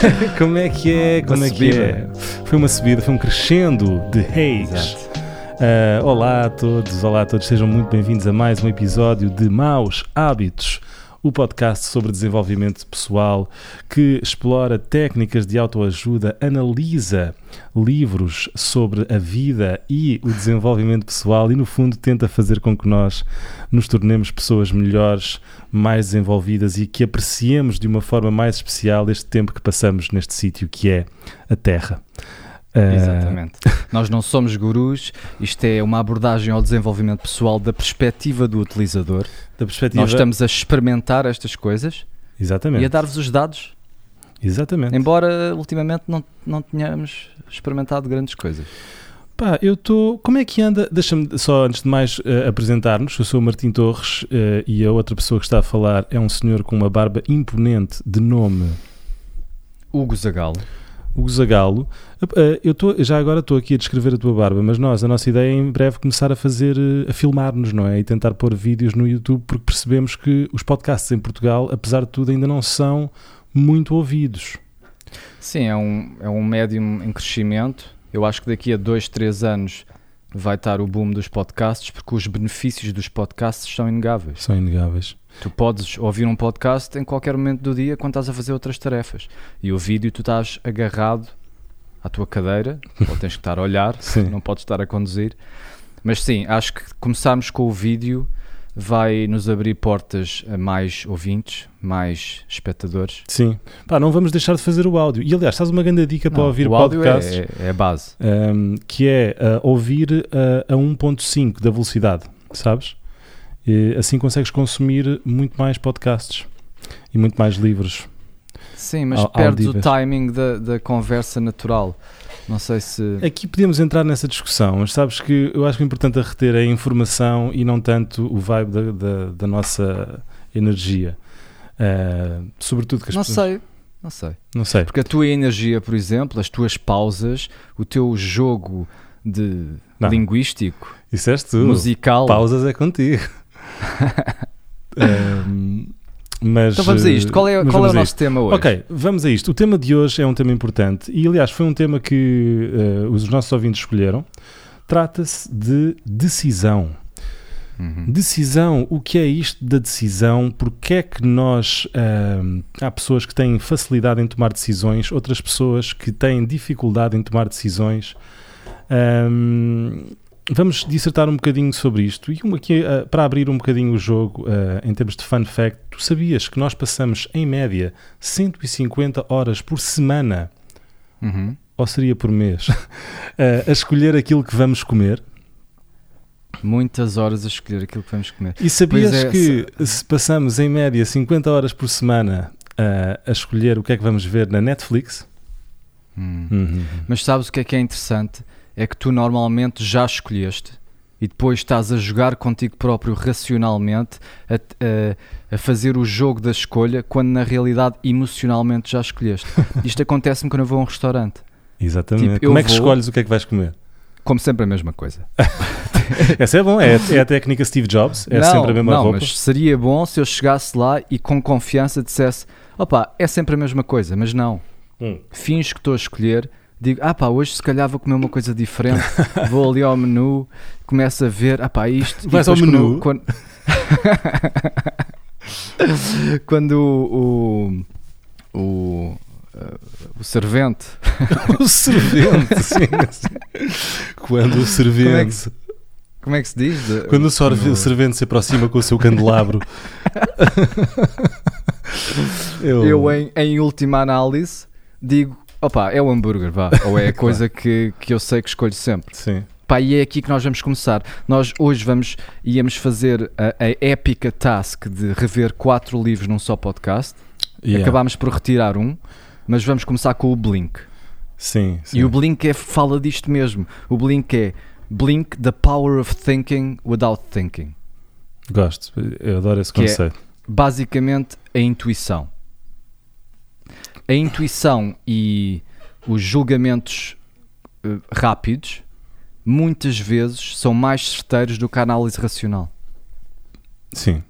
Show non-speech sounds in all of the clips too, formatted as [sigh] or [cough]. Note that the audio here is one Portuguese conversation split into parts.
[laughs] como, é que é? Como Uma é que é? Foi uma subida, foi um crescendo de reis. Exato. Ah, olá a todos, olá a todos, sejam muito bem-vindos a mais um episódio de Maus Hábitos, o podcast sobre desenvolvimento pessoal que explora técnicas de autoajuda, analisa livros sobre a vida e o desenvolvimento pessoal e, no fundo, tenta fazer com que nós nos tornemos pessoas melhores, mais desenvolvidas e que apreciemos de uma forma mais especial este tempo que passamos neste sítio que é a Terra. Exatamente. Nós não somos gurus, isto é uma abordagem ao desenvolvimento pessoal da perspectiva do utilizador. da perspectiva. Nós estamos a experimentar estas coisas Exatamente. e a dar-vos os dados, Exatamente. embora ultimamente não, não tenhamos experimentado grandes coisas. Pá, eu estou. Como é que anda? Deixa-me só, antes de mais, eh, apresentar-nos. Eu sou o Martim Torres eh, e a outra pessoa que está a falar é um senhor com uma barba imponente de nome Hugo Zagalo. Hugo Zagalo. Eh, eu tô, já agora estou aqui a descrever a tua barba, mas nós, a nossa ideia é em breve começar a fazer, eh, a filmar-nos, não é? E tentar pôr vídeos no YouTube, porque percebemos que os podcasts em Portugal, apesar de tudo, ainda não são muito ouvidos. Sim, é um, é um médium em crescimento. Eu acho que daqui a dois, três anos vai estar o boom dos podcasts, porque os benefícios dos podcasts são inegáveis. São inegáveis. Tu podes ouvir um podcast em qualquer momento do dia quando estás a fazer outras tarefas. E o vídeo tu estás agarrado à tua cadeira, ou tens que estar a olhar, [laughs] não podes estar a conduzir. Mas sim, acho que começarmos com o vídeo vai nos abrir portas a mais ouvintes, mais espectadores. Sim. Pá, não vamos deixar de fazer o áudio. E aliás, estás uma grande dica para Não, ouvir o podcasts. é, é a base. um, que é uh, ouvir uh, a 1.5 da velocidade, sabes? E assim consegues consumir muito mais podcasts e muito mais livros. Sim, mas perdes o timing da, da conversa natural. Não sei se. Aqui podemos entrar nessa discussão, mas sabes que eu acho que o importante a reter é a informação e não tanto o vibe da, da, da nossa energia. Uh, sobretudo que as Não pessoas- sei, não sei. Não sei. Porque a tua energia, por exemplo, as tuas pausas, o teu jogo de Não. linguístico, Disseste tu. musical. Pausas é contigo. Um, [laughs] mas, Então vamos a isto. Qual é, qual é o nosso tema hoje? Ok, vamos a isto. O tema de hoje é um tema importante e, aliás, foi um tema que eh, os nossos ouvintes escolheram. Trata-se de decisão. Uhum. Decisão, o que é isto da decisão? Porque é que nós. ahm, há pessoas que têm facilidade em tomar decisões, outras pessoas que têm dificuldade em tomar decisões. Ahm, vamos dissertar um bocadinho sobre isto. E uma aqui, ah, para abrir um bocadinho o jogo, ah, em termos de fun fact, tu sabias que nós passamos, em média, 150 horas por semana, Uhum. ou seria por mês, ah, [laughs] a escolher aquilo que vamos comer? Muitas horas a escolher aquilo que vamos comer. E sabias é, que se passamos em média 50 horas por semana a escolher o que é que vamos ver na Netflix? Hum. Uhum. Mas sabes o que é que é interessante? É que tu normalmente já escolheste e depois estás a jogar contigo próprio racionalmente a, a- a fazer o jogo da escolha quando na realidade emocionalmente já escolheste. [laughs] Isto acontece-me quando eu vou a um restaurante. Exatamente. Tipo, Como é que vou- escolhes o que é que vais comer? Como sempre a mesma coisa. [laughs] Essa é bom, é, é a técnica Steve Jobs, é não, sempre a mesma não, roupa. mas seria bom se eu chegasse lá e com confiança dissesse: opá, é sempre a mesma coisa, mas não. Hum. Finge que estou a escolher, digo: ah pá, hoje se calhar vou comer uma coisa diferente, [laughs] vou ali ao menu, começo a ver, ah pá, isto. Vais ao menu? Quando, [laughs] quando, o. o, o o servente [laughs] o servente, sim, sim. Quando o servente, como é que se diz? De- quando o sorve- no- servente se aproxima com o seu candelabro. eu, eu em, em última análise digo opa, é o hambúrguer, vá, [laughs] ou é a coisa que, que eu sei que escolho sempre. Sim. Pá, e é aqui que nós vamos começar. Nós hoje vamos, íamos fazer a, a épica task de rever quatro livros num só podcast. Yeah. Acabámos por retirar um, mas vamos começar com o Blink. Sim, sim. E o Blink é, fala disto mesmo. O Blink é Blink, the power of thinking without thinking. Gosto, eu adoro esse Que é- conceito. basicamente a intuição. A intuição e os julgamentos eh, rápidos muitas vezes são mais certeiros do que a análise racional. Sim.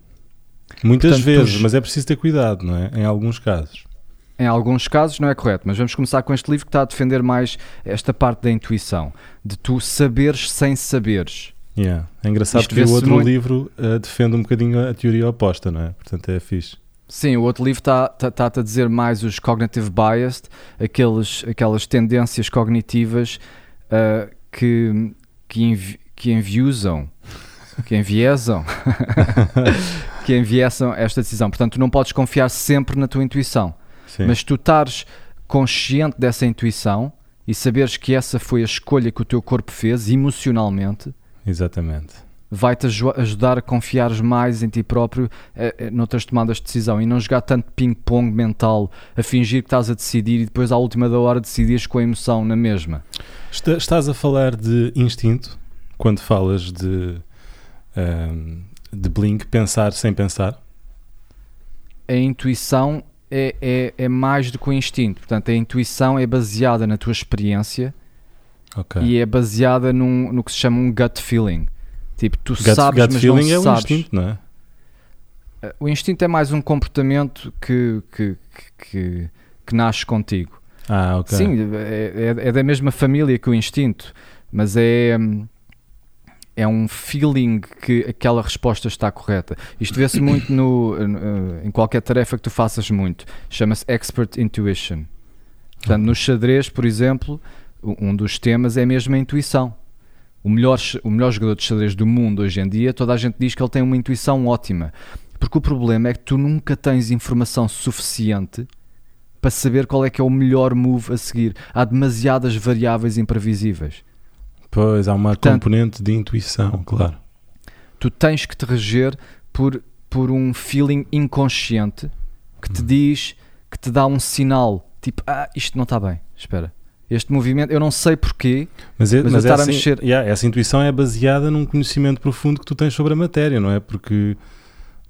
Muitas Portanto, vezes, mas é preciso ter cuidado, não é? Em alguns casos. em alguns casos não é correto, mas vamos começar com este livro que está a defender mais esta parte da intuição, de tu saberes sem saberes. Yeah. É engraçado Isto porque o outro muito- livro uh, defende um bocadinho a teoria oposta, não é? Portanto é fixe. Sim, o outro livro está tá, tá a dizer mais os cognitive biased, aqueles, aquelas tendências cognitivas ah, que, que, envi, que enviosam, que enviesam, [laughs] que enviesam esta decisão. Portanto, tu não podes confiar sempre na tua intuição, Sim. mas tu estares consciente dessa intuição e saberes que essa foi a escolha que o teu corpo fez emocionalmente, Exatamente. Vai-te aju- ajudar a confiares mais em ti próprio eh, eh, noutras tomadas de decisão e não jogar tanto ping-pong mental a fingir que estás a decidir e depois à última da hora decidires com a emoção na mesma. Está- Estás a falar de instinto quando falas de, ahm, de Blink, pensar sem pensar? A intuição é, é, é mais do que o instinto. Portanto, a intuição é baseada na tua experiência Ok. e é baseada num, no que se chama um gut feeling. Tipo, tu sabes, mas feeling não é o sabes. instinto, não é? Uh, O instinto é mais um comportamento que, que, que, que, nasce contigo. Ah, ok. Sim, é, é- é da mesma família que o instinto, mas é, é um feeling que aquela resposta está correta. Isto vê-se muito no, no- em qualquer tarefa que tu faças muito. Chama-se expert intuition. Portanto, no xadrez, por exemplo, um dos temas é mesmo a intuição. O melhor, o melhor jogador de xadrez do mundo hoje em dia, toda a gente diz que ele tem uma intuição ótima. Porque o problema é que tu nunca tens informação suficiente para saber qual é que é o melhor move a seguir. Há demasiadas variáveis imprevisíveis. Pois, há uma Portanto- componente de intuição, claro. Tu tens que te reger por, por um feeling inconsciente que Hum. te diz, que te dá um sinal, tipo, ah, isto não está bem, espera. Este movimento, eu não sei porquê, Mas, é, Mas mas estar a essa, mexer- yeah, essa intuição é baseada num conhecimento profundo que tu tens sobre a matéria, não é? Porque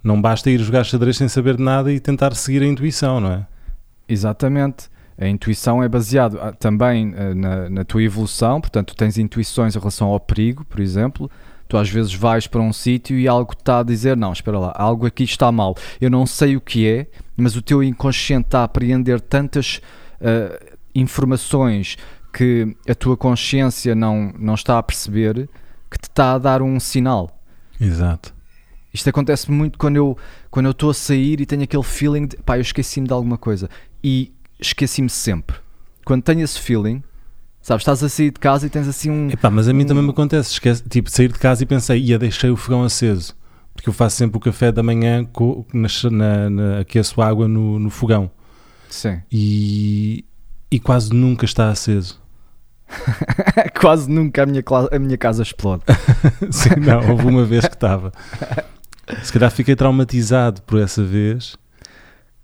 não basta ir jogar xadrez sem saber nada e tentar seguir a intuição, não é? Exatamente. A intuição é baseada ah, também ah, na, na tua evolução, portanto, tu tens intuições em relação ao perigo, por exemplo. Tu às vezes vais para um sítio e algo está a dizer: Não, espera lá, algo aqui está mal. Eu não sei o que é, mas o teu inconsciente está a apreender tantas ah, informações que a tua consciência não, não está a perceber que te está a dar um sinal. Exato. Isto acontece muito quando eu quando eu estou a sair e tenho aquele feeling de pá, eu esqueci-me de alguma coisa e esqueci-me sempre. Quando tenho esse feeling, sabes, estás a sair de casa e tens assim um. Epá, mas a mim um- também me acontece, esquece, tipo, sair de casa e pensei, ia deixei o fogão aceso, porque eu faço sempre o café da manhã, na, na, na- aqueço água no, no fogão Sim. e, e quase nunca está aceso. [laughs] Quase nunca a minha, a minha casa explode. [laughs] Sim, não, houve uma vez que estava. Se calhar fiquei traumatizado por essa vez.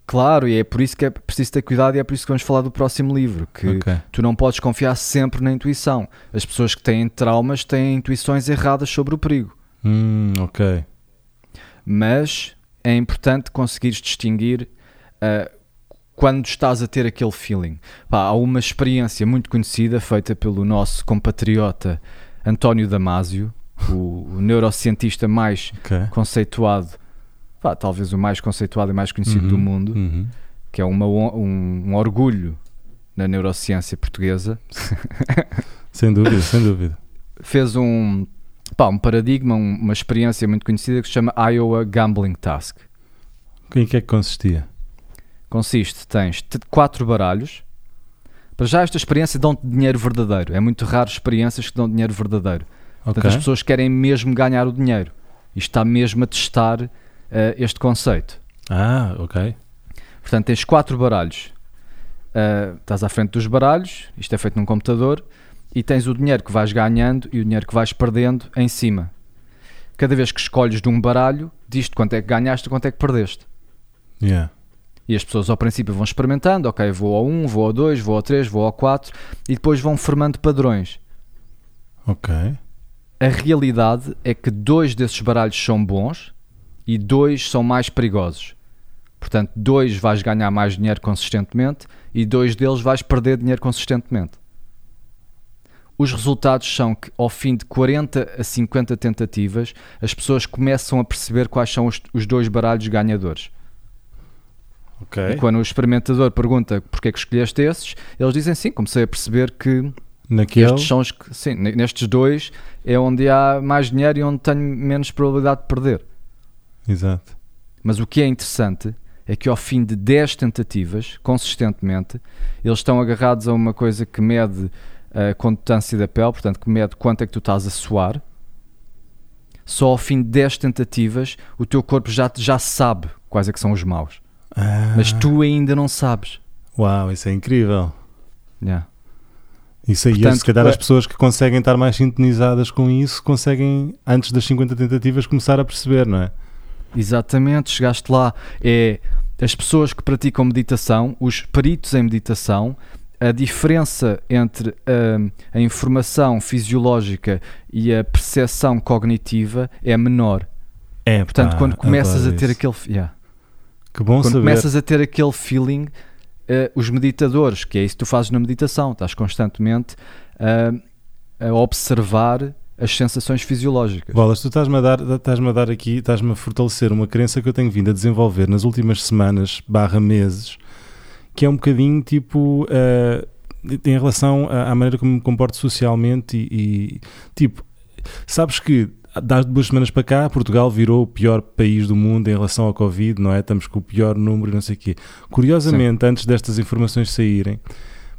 Claro, e é por isso que é preciso ter cuidado e é por isso que vamos falar do próximo livro. Que Ok. tu não podes confiar sempre na intuição. As pessoas que têm traumas têm intuições erradas sobre o perigo. Hum, ok. mas é importante conseguires distinguir ah, quando estás a ter aquele feeling. Pá, há uma experiência muito conhecida feita pelo nosso compatriota António Damasio, o, o neurocientista mais ok. conceituado, pá, talvez o mais conceituado e mais conhecido do Uhum, mundo, uhum. que é uma um, um orgulho na neurociência portuguesa. [laughs] Sem dúvida, sem dúvida. Fez um, pá, um paradigma, um- uma experiência muito conhecida que se chama Iowa Gambling Task. Em que é que consistia? Consiste, tens quatro baralhos. Para já esta experiência dão-te dinheiro verdadeiro. É muito raro experiências que dão dinheiro verdadeiro. Ok. Portanto, as pessoas querem mesmo ganhar o dinheiro. E está mesmo a testar eh, este conceito. Ah, ok. Portanto, tens quatro baralhos. Ah, estás à frente dos baralhos, isto é feito num computador, e tens o dinheiro que vais ganhando e o dinheiro que vais perdendo em cima. Cada vez que escolhes de um baralho, diz-te quanto é que ganhaste e quanto é que perdeste. Yeah. E as pessoas ao princípio vão experimentando, ok, vou ao 1, vou ao 2, vou ao 3, vou ao 4 e depois vão formando padrões. Ok. A realidade é que dois desses baralhos são bons e dois são mais perigosos. Portanto, dois vais ganhar mais dinheiro consistentemente e dois deles vais perder dinheiro consistentemente. Os resultados são que, ao fim de 40 a 50 tentativas, as pessoas começam a perceber quais são os, os dois baralhos ganhadores. Ok. E quando o experimentador pergunta porque é que escolheste esses, eles dizem sim, comecei a perceber que Naquele. estes são os que, sim, ne- nestes dois é onde há mais dinheiro e onde tenho menos probabilidade de perder. Exato. Mas o que é interessante é que ao fim de 10 tentativas, consistentemente, eles estão agarrados a uma coisa que mede a condutância da pele, portanto, que mede quanto é que tu estás a suar. Só ao fim de 10 tentativas, o teu corpo já, já sabe quais é que são os maus. Ah, Mas tu ainda não sabes. Uau, isso é incrível. Yeah. Isso aí, Portanto, se calhar é- as pessoas que conseguem estar mais sintonizadas com isso conseguem, antes das 50 tentativas, começar a perceber, não é? Exatamente, chegaste lá. É as pessoas que praticam meditação, os peritos em meditação, a diferença entre hum, a informação fisiológica e a percepção cognitiva é menor. É, Portanto, pá, quando começas a ter isso. aquele. yeah. Que bom Quando saber. começas a ter aquele feeling, eh, os meditadores, que é isso que tu fazes na meditação, estás constantemente ah, a observar as sensações fisiológicas. Bolas, tu estás-me a dar, estás-me a dar aqui, estás-me a fortalecer uma crença que eu tenho vindo a desenvolver nas últimas semanas, barra meses, que é um bocadinho tipo eh, em relação à, à maneira como me comporto socialmente e, e, tipo, sabes que das duas semanas para cá, Portugal virou o pior país do mundo em relação ao Covid, não é? Estamos com o pior número e não sei o quê. Curiosamente, antes destas informações saírem,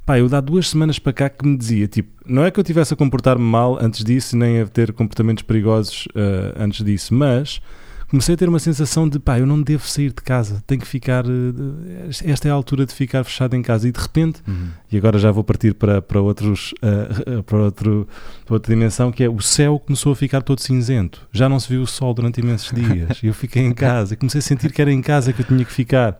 pá, eu dá duas semanas para cá que me dizia, tipo, não é que eu tivesse a comportar-me mal antes disso, nem a ter comportamentos perigosos eh, antes disso, mas comecei a ter uma sensação de, pá, eu não devo sair de casa, tenho que ficar, eh, esta é a altura de ficar fechado em casa, e de repente Uhum. e agora já vou partir para, para, outros, eh, para, outro, para outra dimensão, que é o céu começou a ficar todo cinzento. Já não se viu o sol durante imensos [laughs] dias. Eu fiquei em casa. E comecei a sentir que era em casa que eu tinha que ficar.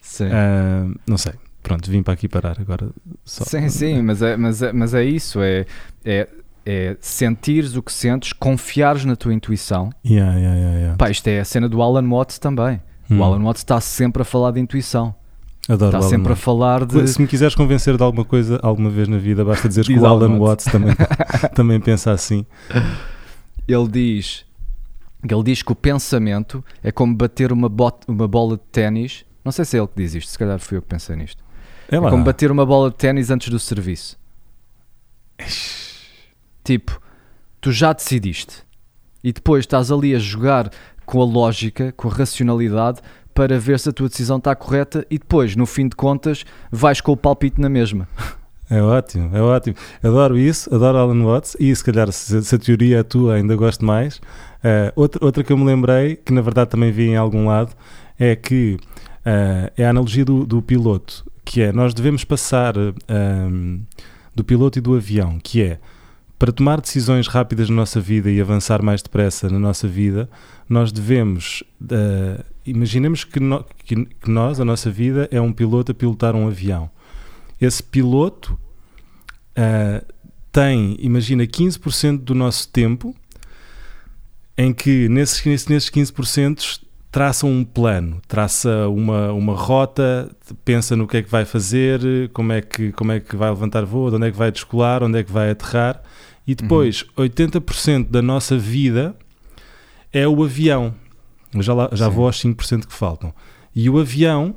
Sim. Ah, não sei. Pronto, vim para aqui parar agora. Só. Sim, sim, mas é, mas é, mas é isso, é, é, é sentires o que sentes, confiares na tua intuição. Yeah, yeah, yeah, yeah. Pá, isto é a cena do Alan Watts também. Hum. O Alan Watts está sempre a falar de intuição. Adoro Está sempre a falar de. Se me quiseres convencer de alguma coisa alguma vez na vida, basta dizer [laughs] que o Alan Alan Watts. Watts também, [laughs] também pensa assim. Ele diz. Ele diz que o pensamento é como bater uma, bot, uma bola de ténis. Não sei se é ele que diz isto, se calhar fui eu que pensei nisto. É É como bater uma bola de ténis antes do serviço. Tipo, tu já decidiste e depois estás ali a jogar com a lógica, com a racionalidade para ver se a tua decisão está correta e depois, no fim de contas, vais com o palpite na mesma. [laughs] É ótimo, é ótimo. Adoro isso, adoro Alan Watts e se calhar se, se a teoria é tua ainda gosto mais. Eh, outra, outra que eu me lembrei, que na verdade também vi em algum lado, é que eh, é a analogia do, do piloto, que é nós devemos passar eh, do piloto e do avião, que é para tomar decisões rápidas na nossa vida e avançar mais depressa na nossa vida, nós devemos. eh, imaginemos que, no- que- que nós, a nossa vida, é um piloto a pilotar um avião. Esse piloto ah, tem, imagina, 15% do nosso tempo em que nesses, nesses 15% traça um plano, traça uma, uma rota, pensa no que é que vai fazer, como é que, como é que vai levantar voo, de onde é que vai descolar, onde é que vai aterrar. E depois, 80% da nossa vida é o avião. Eu Já, lá- já Sim. vou aos 5% que faltam. E o avião,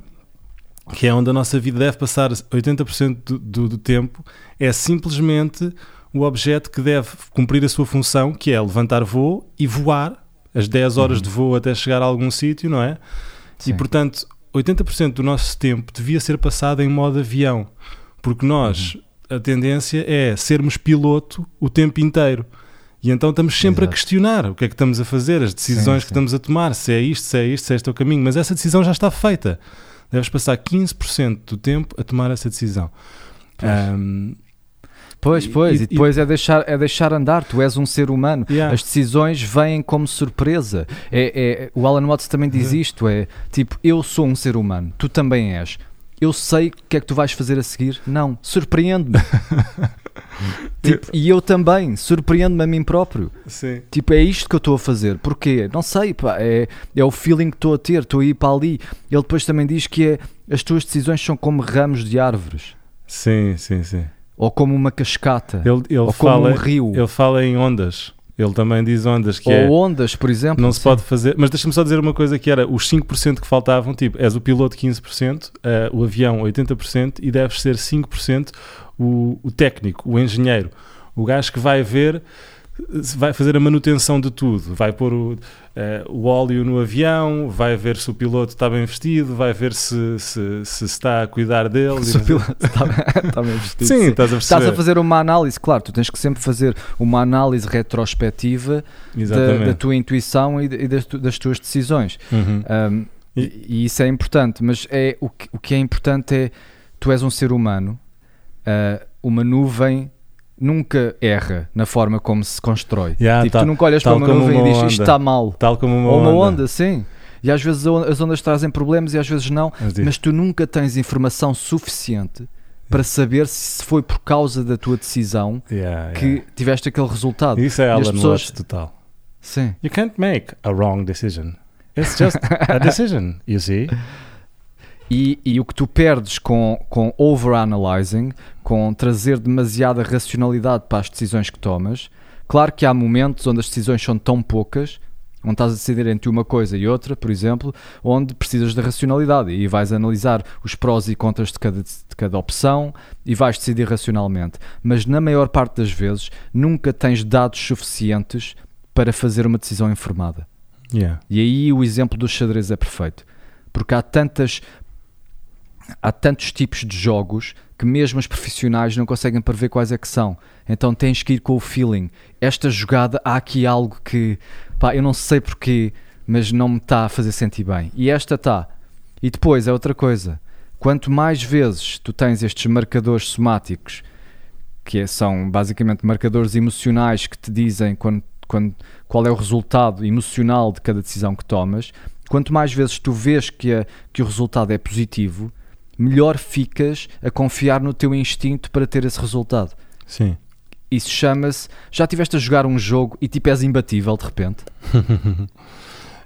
que é onde a nossa vida deve passar 80% do, do, do tempo, é simplesmente o objeto que deve cumprir a sua função, que é levantar voo e voar as 10 horas Uhum. de voo até chegar a algum sítio, não é? Sim. E portanto, 80% do nosso tempo devia ser passado em modo avião, porque nós, Uhum. A tendência é sermos piloto o tempo inteiro. E então estamos sempre a Exato. questionar o que é que estamos a fazer, as decisões Sim, que sim. estamos a tomar, se é isto, se é isto, se é este é o caminho, mas essa decisão já está feita. Deves passar 15% do tempo a tomar essa decisão. Pois. Ahm, Pois, E- pois, e, e- depois é, deixar, é deixar andar, tu és um ser humano. yeah. As decisões vêm como surpresa. É, é- o Alan Watts também diz Uhum. isto: é tipo, eu sou um ser humano, tu também és. Eu sei o que é que tu vais fazer a seguir. Não, surpreende-me. [laughs] Tipo, e eu também, surpreende-me a mim próprio. Sim. Tipo, é isto que eu estou a fazer. Porquê? Não sei, pá, é, é o feeling que estou a ter, estou a ir para ali. Ele depois também diz que é, as tuas decisões são como ramos de árvores, Sim, sim, sim. ou como uma cascata, Ele, ele, ou como fala, um rio. ele fala em ondas. Ele também diz ondas que Ou é. ondas, por exemplo. Não se sim. pode fazer. Mas deixa-me só dizer uma coisa que era os 5% que faltavam, tipo, és o piloto 15%, eh, o avião 80% e deves ser 5% o, o técnico, o engenheiro, o gajo que vai ver, vai fazer a manutenção de tudo, vai pôr o, eh, o óleo no avião, vai ver se o piloto está bem vestido, vai ver se se, se está a cuidar dele. Se o piloto está bem- [laughs] está bem vestido, Sim, sim. estás a perceber. Estás a fazer uma análise, claro, tu tens que sempre fazer uma análise retrospectiva da, da tua intuição e, e das, tu- das tuas decisões. Uhum. Um, e, e isso é importante, mas é, o, que, o que é importante é tu és um ser humano, uh, uma nuvem nunca erra na forma como se constrói. Yeah, tipo, tal- tu nunca olhas para uma nuvem uma e dizes isto está mal. Tal como uma Ou uma onda. onda, sim. E às vezes as ondas trazem problemas e às vezes não, Mas mas tu nunca tens informação suficiente para saber se foi por causa da tua decisão Yeah, que yeah. tiveste aquele resultado. Isso é Alan pessoas- Watts total. Sim. You can't make a wrong decision. It's just a [laughs] decision, you see? E, e o que tu perdes com, com overanalyzing, com trazer demasiada racionalidade para as decisões que tomas, claro que há momentos onde as decisões são tão poucas, onde estás a decidir entre uma coisa e outra, por exemplo, onde precisas da racionalidade e vais analisar os prós e contras de cada, de cada opção e vais decidir racionalmente. Mas na maior parte das vezes nunca tens dados suficientes para fazer uma decisão informada. Yeah. E aí o exemplo do xadrez é perfeito. Porque há tantas há tantos tipos de jogos que mesmo os profissionais não conseguem prever quais é que são. Então tens que ir com o feeling. Esta jogada há aqui algo que pá, eu não sei porquê, mas não me está a fazer sentir bem. E esta está. E depois é outra coisa. Quanto mais vezes tu tens estes marcadores somáticos, que é- são basicamente marcadores emocionais que te dizem quando, quando, qual é o resultado emocional de cada decisão que tomas, quanto mais vezes tu vês que, a- que o resultado é positivo, melhor ficas a confiar no teu instinto para ter esse resultado. Sim. Isso chama-se. Já estiveste a jogar um jogo e tipo és imbatível de repente? [laughs]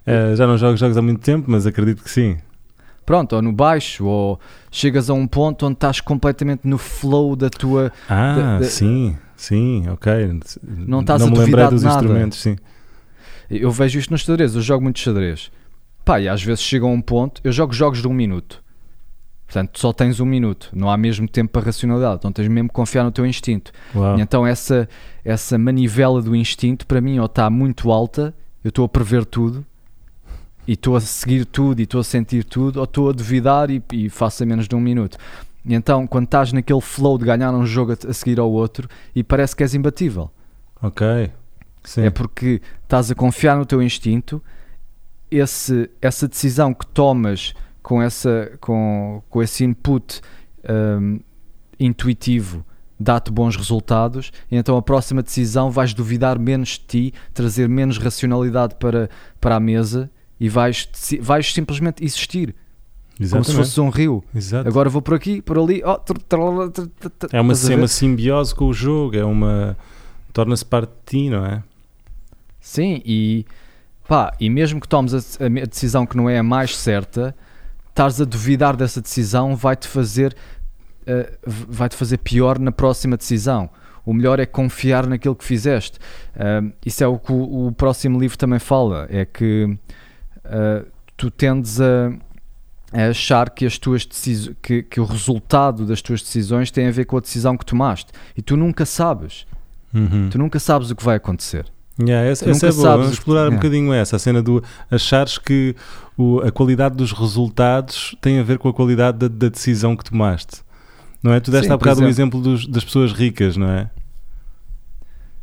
Eh, já não jogo jogos há muito tempo, mas acredito que sim. Pronto, ou no baixo, ou chegas a um ponto onde estás completamente no flow da tua. Ah, Da- da- sim, sim, ok. Não estás não a me lembrei dos nada. instrumentos, sim. Eu vejo isto nos xadrez, eu jogo muito xadrez. Pá, e às vezes chega a um ponto, eu jogo jogos de um minuto. Portanto, só tens um minuto, não há mesmo tempo para racionalidade, então tens mesmo que confiar no teu instinto. Uau. E então essa, essa manivela do instinto, para mim, ou está muito alta, eu estou a prever tudo, e estou a seguir tudo, e estou a sentir tudo, ou estou a duvidar e, e faço a menos de um minuto. E então, quando estás naquele flow de ganhar um jogo a, a seguir ao outro, e parece que és imbatível. Ok. Sim. É porque estás a confiar no teu instinto, esse, essa decisão que tomas com, essa, com, com esse input hum, intuitivo dá-te bons resultados, e então a próxima decisão vais duvidar menos de ti, trazer menos racionalidade para, para a mesa e vais, vais simplesmente existir, como se Exatamente. fosse um rio. Exato. Agora vou por aqui, por ali, oh, tr- tr- tr- é uma, é uma simbiose com o jogo, é uma. torna-se parte de ti, não é? Sim, e pá, e mesmo que tomes a, a decisão que não é a mais certa, estás a duvidar dessa decisão vai-te fazer v- vai-te fazer pior na próxima decisão. O melhor é confiar naquilo que fizeste. Ahm, isso é o que o, o próximo livro também fala, é que ah, tu tendes a, a achar que as tuas que, que o resultado das tuas decisões tem a ver com a decisão que tomaste. E tu nunca sabes. Uhum. Tu nunca sabes o que vai acontecer. Yeah, essa, essa é boa. sabes Vamos explorar um bocadinho essa, a cena do achares que o- a qualidade dos resultados tem a ver com a qualidade da, da decisão que tomaste. Não é? Tu deste Sim, há bocado o exemplo. exemplo dos- das pessoas ricas, não é?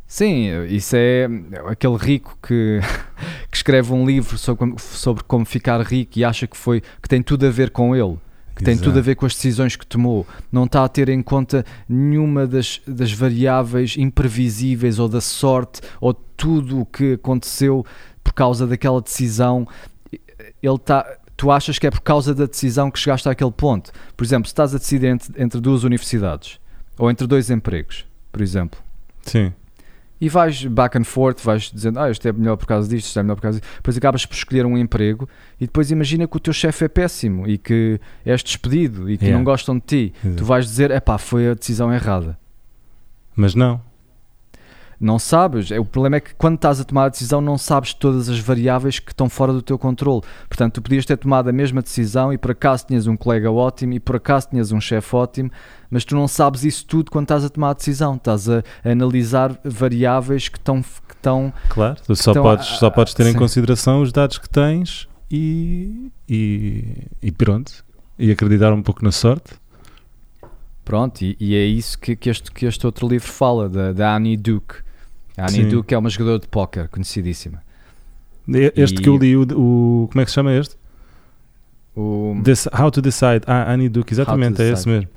Sim, isso é aquele rico que, [laughs] que escreve um livro sobre, como- sobre como ficar rico e acha que foi que tem tudo a ver com ele, que tem tudo a ver com as decisões que tomou. Não está a ter em conta nenhuma das, das variáveis imprevisíveis ou da sorte ou tudo o que aconteceu por causa daquela decisão. Ele está. Tu achas que é por causa da decisão que chegaste àquele ponto? Por exemplo, se estás a decidir entre, entre duas universidades ou entre dois empregos, por exemplo. Sim. E vais back and forth, vais dizendo, ah, isto é melhor por causa disto, isto é melhor por causa disto. Depois acabas por escolher um emprego e depois imagina que o teu chefe é péssimo e que és despedido e que Yeah. não gostam de ti. Exato. Tu vais dizer, epá, foi a decisão errada. Mas não. Não sabes. É, o problema é que quando estás a tomar a decisão não sabes todas as variáveis que estão fora do teu controle. Portanto, tu podias ter tomado a mesma decisão e por acaso tinhas um colega ótimo e por acaso tinhas um chefe ótimo, mas tu não sabes isso tudo quando estás a tomar a decisão. Estás a, a analisar variáveis que estão... Que estão claro, tu só, estão podes, só podes ter em sim. consideração os dados que tens e, e, e pronto. E acreditar um pouco na sorte. Pronto, e, e é isso que, que este, que este outro livro fala, da, da Annie Duke. A Sim. Duke é uma jogadora de póquer conhecidíssima. Este E- que eu li, o, o- Como é que se chama este? O, This, How to Decide. Ah, Annie Duke, exatamente, é esse mesmo.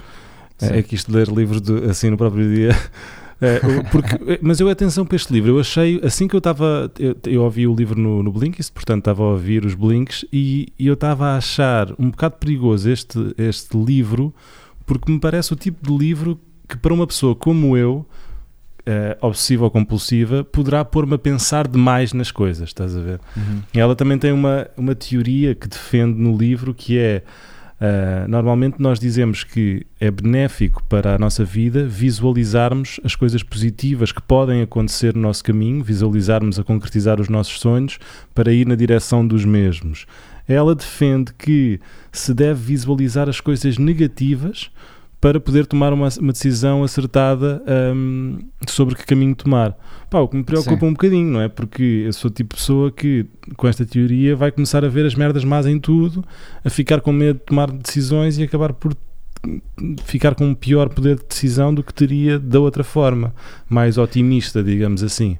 Sim. É, é que isto de ler livros de- assim no próprio dia. [laughs] É, porque, mas eu atenção para este livro, eu achei, assim que eu estava, eu, eu ouvi o livro no, no Blinkist, portanto estava a ouvir os Blinks e, e eu estava a achar um bocado perigoso este, este livro, porque me parece o tipo de livro que para uma pessoa como eu, eh, obsessiva ou compulsiva, poderá pôr-me a pensar demais nas coisas, estás a ver? Uhum. Ela também tem uma, uma teoria que defende no livro que é ah, normalmente nós dizemos que é benéfico para a nossa vida visualizarmos as coisas positivas que podem acontecer no nosso caminho, visualizarmos a concretizar os nossos sonhos para ir na direção dos mesmos. Ela defende que se deve visualizar as coisas negativas para poder tomar uma, uma decisão acertada hum, sobre que caminho tomar. Pá, o que me preocupa Sim. um bocadinho, não é? Porque eu sou o tipo de pessoa que, com esta teoria, vai começar a ver as merdas más em tudo, a ficar com medo de tomar decisões e acabar por ficar com um pior poder de decisão do que teria da outra forma, mais otimista, digamos assim.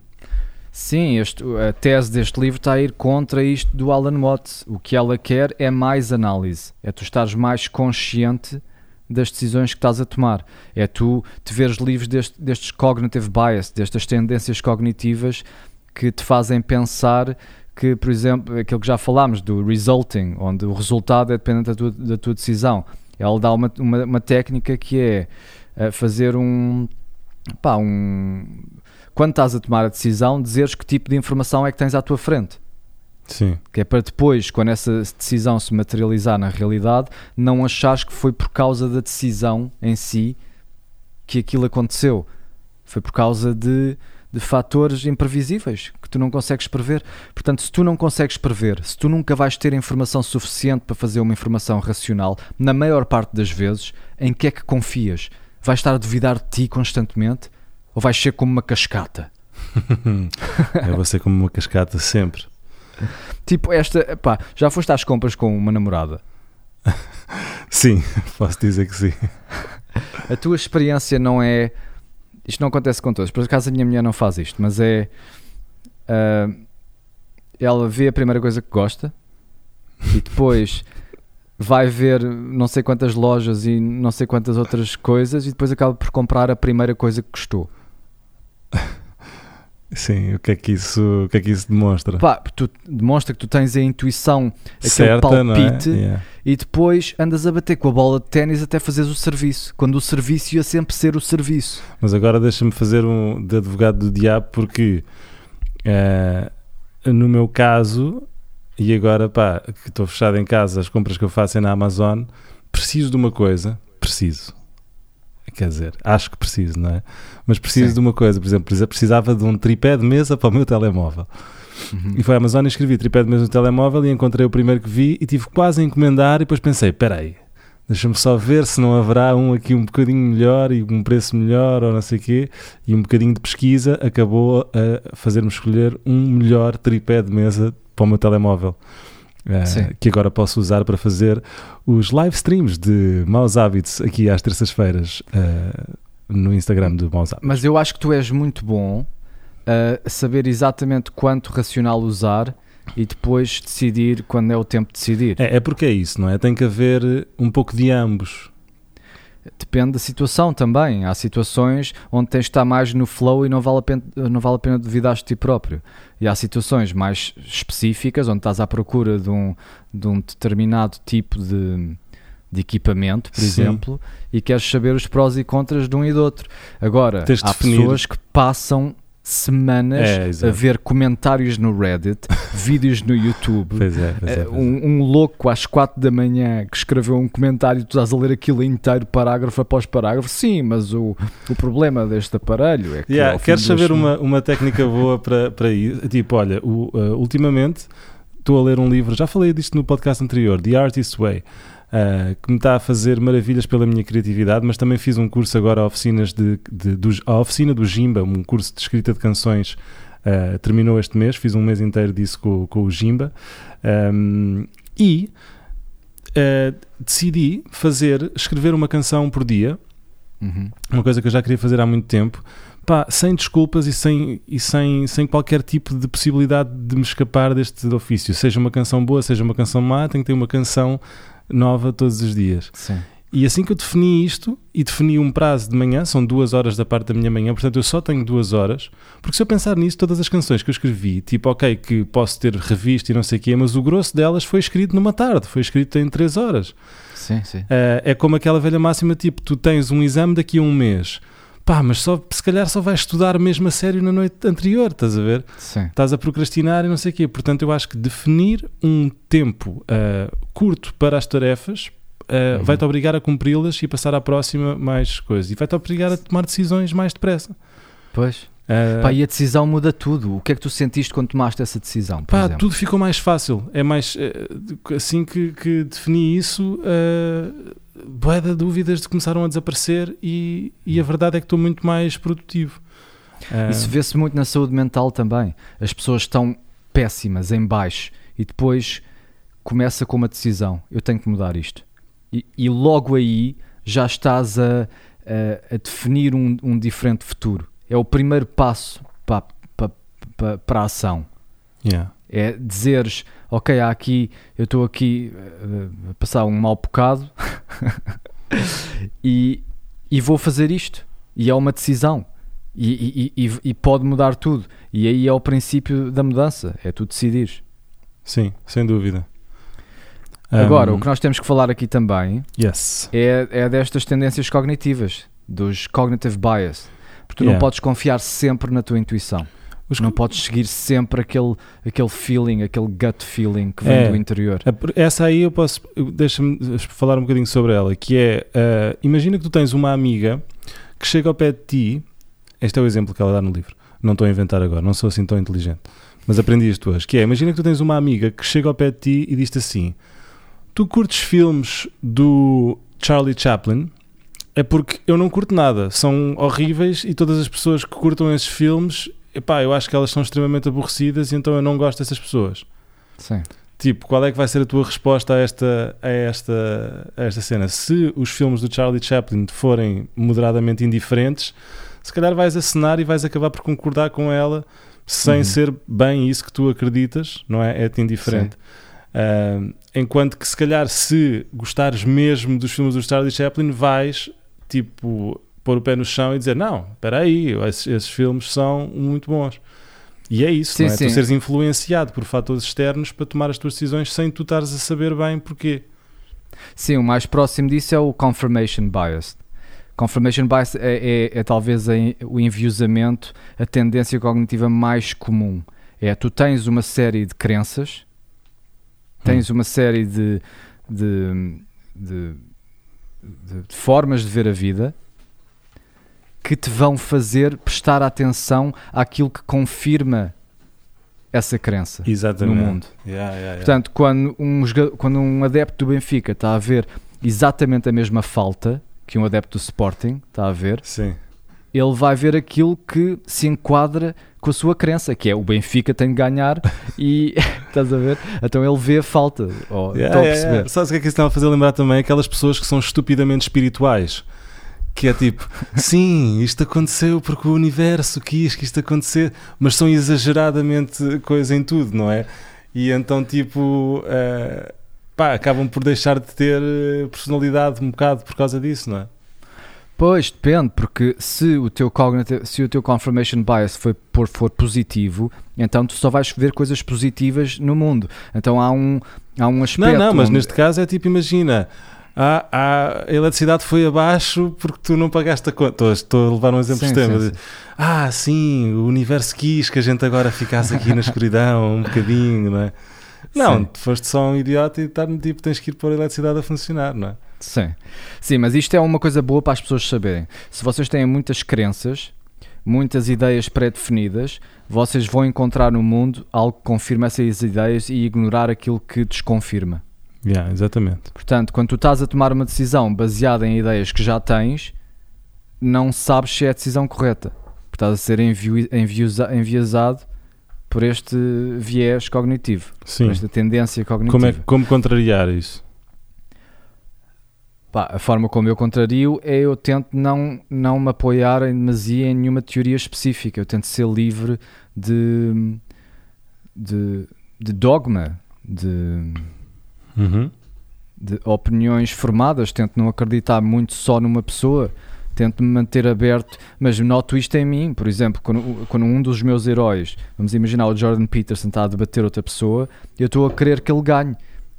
Sim, este- a tese deste livro está a ir contra isto do Alan Watts. O que ela quer é mais análise, é tu estares mais consciente das decisões que estás a tomar. É tu te veres livres deste- destes cognitive bias, destas tendências cognitivas que te fazem pensar que, por exemplo, aquilo que já falámos do resulting, onde o resultado é dependente da tua, da tua decisão. Ela dá uma, uma, uma técnica que é eh, fazer um, pá, um quando estás a tomar a decisão, dizeres que tipo de informação é que tens à tua frente. Sim. Que é para depois, quando essa decisão se materializar na realidade, não achares que foi por causa da decisão em si que aquilo aconteceu. Foi por causa de, de fatores imprevisíveis que tu não consegues prever. Portanto, se tu não consegues prever, se tu nunca vais ter informação suficiente para fazer uma informação racional, na maior parte das vezes, em que é que confias? Vais estar a duvidar de ti constantemente? Ou vais ser como uma cascata? [laughs] é você como uma cascata sempre. Tipo, esta, pá, já foste às compras com uma namorada. Sim, [laughs] posso dizer que sim. A tua experiência não é. Isto não acontece com todos. Por acaso a minha mulher não faz isto, mas é. ah, ela vê a primeira coisa que gosta e depois vai ver não sei quantas lojas e não sei quantas outras coisas e depois acaba por comprar a primeira coisa que gostou. [laughs] Sim, o que é que isso, o que é que isso demonstra? Pá, tu demonstra que tu tens a intuição, aquele Certa, é? palpite Yeah. e depois andas a bater com a bola de ténis até fazeres o serviço, quando o serviço ia sempre ser o serviço. Mas agora deixa-me fazer um de advogado do diabo porque eh, no meu caso, e agora pá, que estou fechado em casa, as compras que eu faço é na Amazon, preciso de uma coisa, preciso. Quer dizer, acho que preciso, não é? Mas preciso Sim. de uma coisa, por exemplo, precisava de um tripé de mesa para o meu [laughs] telemóvel. E foi à Amazon e escrevi tripé de mesa no telemóvel e encontrei o primeiro que vi e tive quase a encomendar e depois pensei, espera aí, deixa-me só ver se não haverá um aqui um bocadinho melhor e um preço melhor ou não sei o quê e um bocadinho de pesquisa acabou a fazer-me escolher um melhor tripé de mesa para o meu telemóvel. Sim. que agora posso usar para fazer os live streams de Maus Hábitos aqui às terças-feiras eh, no Instagram do Maus Hábitos. Mas eu acho que tu és muito bom a saber exatamente quanto racional usar e depois decidir quando é o tempo de decidir. É, é porque é isso, não é? Tem que haver um pouco de ambos. Depende da situação também. Há situações onde tens de estar mais no flow e não vale a pena, não vale a pena duvidar de ti próprio. E há situações mais específicas onde estás à procura de um, de um determinado tipo de, de equipamento, por Sim. exemplo, e queres saber os prós e contras de um e do outro. Agora, Tens há definir. pessoas que passam semanas É, a ver comentários no Reddit, [laughs] vídeos no YouTube. Pois é, pois é. Eh, pois é. um, um louco às 4 da manhã que escreveu um comentário, tu estás a ler aquilo inteiro, parágrafo após parágrafo. Sim, mas o, o problema deste aparelho é que. Yeah, queres saber duas uma, uma técnica boa para, para isso? Tipo, olha, o, uh, ultimamente estou a ler um livro, já falei disto no podcast anterior, The Artist's Way, uh, que me está a fazer maravilhas pela minha criatividade, mas também fiz um curso agora a oficinas de, de, a oficina do Jimba, um curso de escrita de canções. uh, terminou este mês, fiz um mês inteiro disso com, com o Jimba Um, e uh, decidi fazer, escrever uma canção por dia Uhum. uma coisa que eu já queria fazer há muito tempo, pá, sem desculpas e, sem, e sem, sem qualquer tipo de possibilidade de me escapar deste ofício. Seja uma canção boa, seja uma canção má, tenho que ter uma canção nova todos os dias. Sim. E assim que eu defini isto, e defini um prazo de manhã, são duas horas da parte da minha manhã, portanto eu só tenho duas horas, porque se eu pensar nisso, todas as canções que eu escrevi, tipo, ok, que posso ter revisto e não sei o quê, mas o grosso delas foi escrito numa tarde, foi escrito em três horas. Sim, sim. Uh, é como aquela velha máxima, tipo, tu tens um exame daqui a um mês. Pá, mas só, se calhar só vais estudar mesmo a sério na noite anterior, estás a ver? Sim. Estás a procrastinar e não sei o quê. Portanto, eu acho que definir um tempo uh, curto para as tarefas uh, Uhum. vai-te obrigar a cumpri-las e passar à próxima mais coisas. E vai-te obrigar a tomar decisões mais depressa. Pois. Uh, Pá, e a decisão muda tudo. O que é que tu sentiste quando tomaste essa decisão? Pá, exemplo? tudo ficou mais fácil. É mais. Assim que, que defini isso, bué de dúvidas começaram a desaparecer e, e a verdade é que estou muito mais produtivo. Isso vê-se muito na saúde mental também. As pessoas estão péssimas, em baixo, e depois começa com uma decisão: eu tenho que mudar isto. E, e logo aí já estás a, a- a definir um, um diferente futuro. É o primeiro passo para, para, para, para a ação. yeah. É dizeres, ok, há aqui, eu estou aqui eh, a passar um mau bocado [laughs] e, e vou fazer isto. E é uma decisão. E, e- e- e pode mudar tudo. E aí é o princípio da mudança. É tu decidires. Sim, sem dúvida. Agora, Um, o que nós temos que falar aqui também Yes. é, é destas tendências cognitivas, dos cognitive bias. Porque tu não Yeah. podes confiar sempre na tua intuição. Os Não podes seguir sempre aquele, aquele feeling, aquele gut feeling que vem É. do interior. Essa aí eu posso. Deixa-me falar um bocadinho sobre ela. Que é. ah, imagina que tu tens uma amiga que chega ao pé de ti. Este é o exemplo que ela dá no livro. Não estou a inventar agora, não sou assim tão inteligente. Mas aprendi isto hoje. Que é. Imagina que tu tens uma amiga que chega ao pé de ti e diz-te assim: Tu curtes filmes do Charlie Chaplin? É porque eu não curto nada. São horríveis e todas as pessoas que curtam esses filmes. Epá, eu acho que elas são extremamente aborrecidas e então eu não gosto dessas pessoas. Sim. Tipo, qual é que vai ser a tua resposta a esta, a esta, a esta cena? Se os filmes do Charlie Chaplin forem moderadamente indiferentes, se calhar vais acenar e vais acabar por concordar com ela sem Uhum. ser bem isso que tu acreditas, não é? É-te indiferente. Ah, enquanto que se calhar se gostares mesmo dos filmes do Charlie Chaplin, vais tipo pôr o pé no chão e dizer não, espera aí, esses, esses filmes são muito bons. E é isso, Sim, não é? sim. Tu seres influenciado por fatores externos para tomar as tuas decisões sem tu estares a saber bem porquê. Sim, o mais próximo disso é o confirmation bias. Confirmation bias é, é- é talvez o enviosamento, a tendência cognitiva mais comum. É tu tens uma série de crenças, tens uma série de, de- de- de formas de ver a vida que te vão fazer prestar atenção àquilo que confirma essa crença Exatamente. no mundo. Yeah, yeah, yeah. Portanto, quando um, quando um adepto do Benfica está a ver exatamente a mesma falta que um adepto do Sporting está a ver, Sim. ele vai ver aquilo que se enquadra com a sua crença, que é o Benfica tem de ganhar [laughs] e [laughs] estás a ver? Então ele vê a falta. Oh, Yeah, estou a perceber. yeah. Sabes o que é que isso está a fazer lembrar também? Aquelas pessoas que são estupidamente espirituais. Que é tipo, sim, isto aconteceu porque o universo quis que isto acontecesse, mas são exageradamente coisa em tudo, não é? E então, tipo, eh, pá, acabam por deixar de ter eh, personalidade um bocado por causa disso, não é? Pois, depende, porque se o teu se o teu confirmation bias for, for, for positivo, então tu só vais ver coisas positivas no mundo. Então há um, há um aspecto. Não, não, mas onde- neste caso é tipo, imagina, ah, ah, a eletricidade foi abaixo porque tu não pagaste a conta. Estou, estou a levar um exemplo Sim, extremo. sim, Ah, sim, o universo quis que a gente agora ficasse aqui na escuridão um bocadinho, não é? Não, Sim. tu foste só um idiota e tá, tipo, tens que ir pôr a eletricidade a funcionar, não é? Sim. Sim, mas isto é uma coisa boa para as pessoas saberem. Se vocês têm muitas crenças, muitas ideias pré-definidas, vocês vão encontrar no mundo algo que confirma essas ideias e ignorar aquilo que desconfirma. Yeah, exatamente. Portanto, quando tu estás a tomar uma decisão baseada em ideias que já tens, não sabes se é a decisão correta. Porque estás a ser enviesado por este viés cognitivo, Sim. por esta tendência cognitiva. Como, é, como contrariar isso? Pá, a forma como eu contrario é eu tento não, não me apoiar em demasia em nenhuma teoria específica. Eu tento ser livre de, de, de dogma, de, Uhum. de opiniões formadas. Tento não acreditar muito só numa pessoa. Tento me manter aberto, mas noto isto em mim. Por exemplo, quando, quando um dos meus heróis, vamos imaginar o Jordan Peterson, está a debater outra pessoa, eu estou a querer que ele ganhe.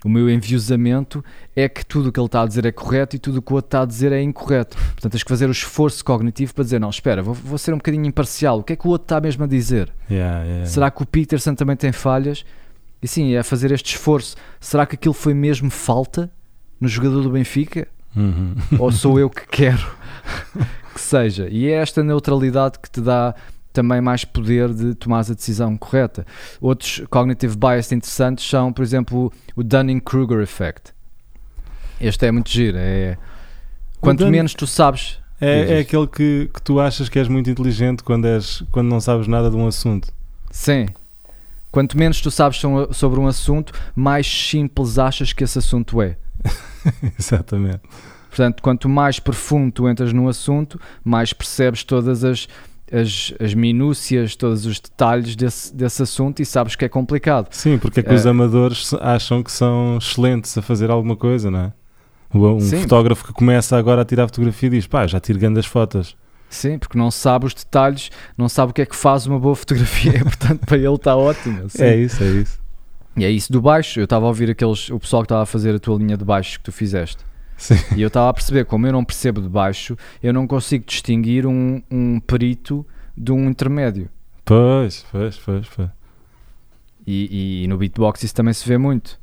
O meu enviosamento é que tudo o que ele está a dizer é correto e tudo o que o outro está a dizer é incorreto. Portanto, tens que fazer o esforço cognitivo para dizer: não, espera, vou, vou ser um bocadinho imparcial. O que é que o outro está mesmo a dizer? Yeah, yeah. Será que o Peterson também tem falhas? E sim, é fazer este esforço. Será que aquilo foi mesmo falta no jogador do Benfica? Uhum. Ou sou eu que quero [laughs] que seja? E é esta neutralidade que te dá também mais poder de tomar a decisão correta. Outros cognitive bias interessantes são, por exemplo, o Dunning-Kruger effect. Este é muito giro. É, quanto Dunning- menos tu sabes, É, é aquele que, que tu achas que és muito inteligente quando, és, quando não sabes nada de um assunto. sim. Quanto menos tu sabes so- sobre um assunto, mais simples achas que esse assunto é. [laughs] Exatamente. Portanto, quanto mais profundo tu entras no assunto, mais percebes todas as, as, as minúcias, todos os detalhes desse, desse assunto e sabes que é complicado. Sim, porque é que É. os amadores acham que são excelentes a fazer alguma coisa, não é? Um Sim. fotógrafo que começa agora a tirar fotografia e diz: pá, já tiro grandes fotos. Sim, porque não sabe os detalhes, não sabe o que é que faz uma boa [laughs] fotografia, portanto para ele está ótimo. sim. É isso, é isso. E é isso do baixo. Eu estava a ouvir aqueles, o pessoal que estava a fazer a tua linha de baixo que tu fizeste. Sim. E eu estava a perceber, como eu não percebo de baixo, eu não consigo distinguir um, um perito de um intermédio. Pois, pois, pois, pois. E, e no beatbox isso também se vê muito.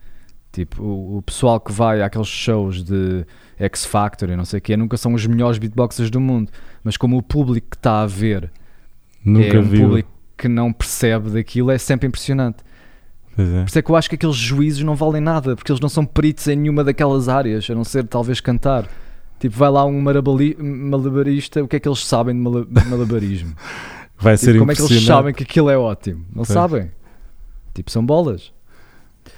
Tipo, o, o pessoal que vai àqueles shows de X Factor e não sei o quê, nunca são os melhores beatboxers do mundo. Mas como o público que está a ver Nunca é um viu. público que não percebe daquilo, é sempre impressionante. Pois é. Por isso é que eu acho que aqueles juízes não valem nada, porque eles não são peritos em nenhuma daquelas áreas, a não ser talvez cantar. Tipo, vai lá um malabarista, o que é que eles sabem de mala- malabarismo? [laughs] Vai Tipo, ser como é que eles sabem que aquilo é ótimo? Não Pois. sabem. Tipo, são bolas.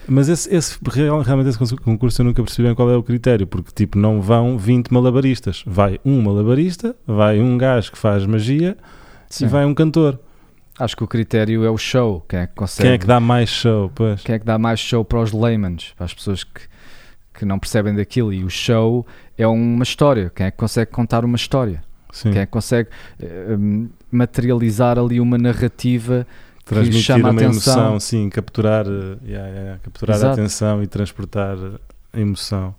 Mas esse, esse, real- realmente esse concurso eu nunca percebi bem qual é o critério, porque tipo não vão 20 malabaristas. Vai um malabarista, vai um gajo que faz magia Sim. e vai um cantor. Acho que o critério é o show. Quem é que consegue. Quem é que dá mais show? Pois. quem é que dá mais show para os laymans, para as pessoas que, que não percebem daquilo. E o show é uma história. Quem é que consegue contar uma história? Sim. Quem é que consegue hum, materializar ali uma narrativa Transmitir chama uma atenção. emoção, sim, capturar, eh, yeah, yeah, capturar a atenção e transportar a emoção.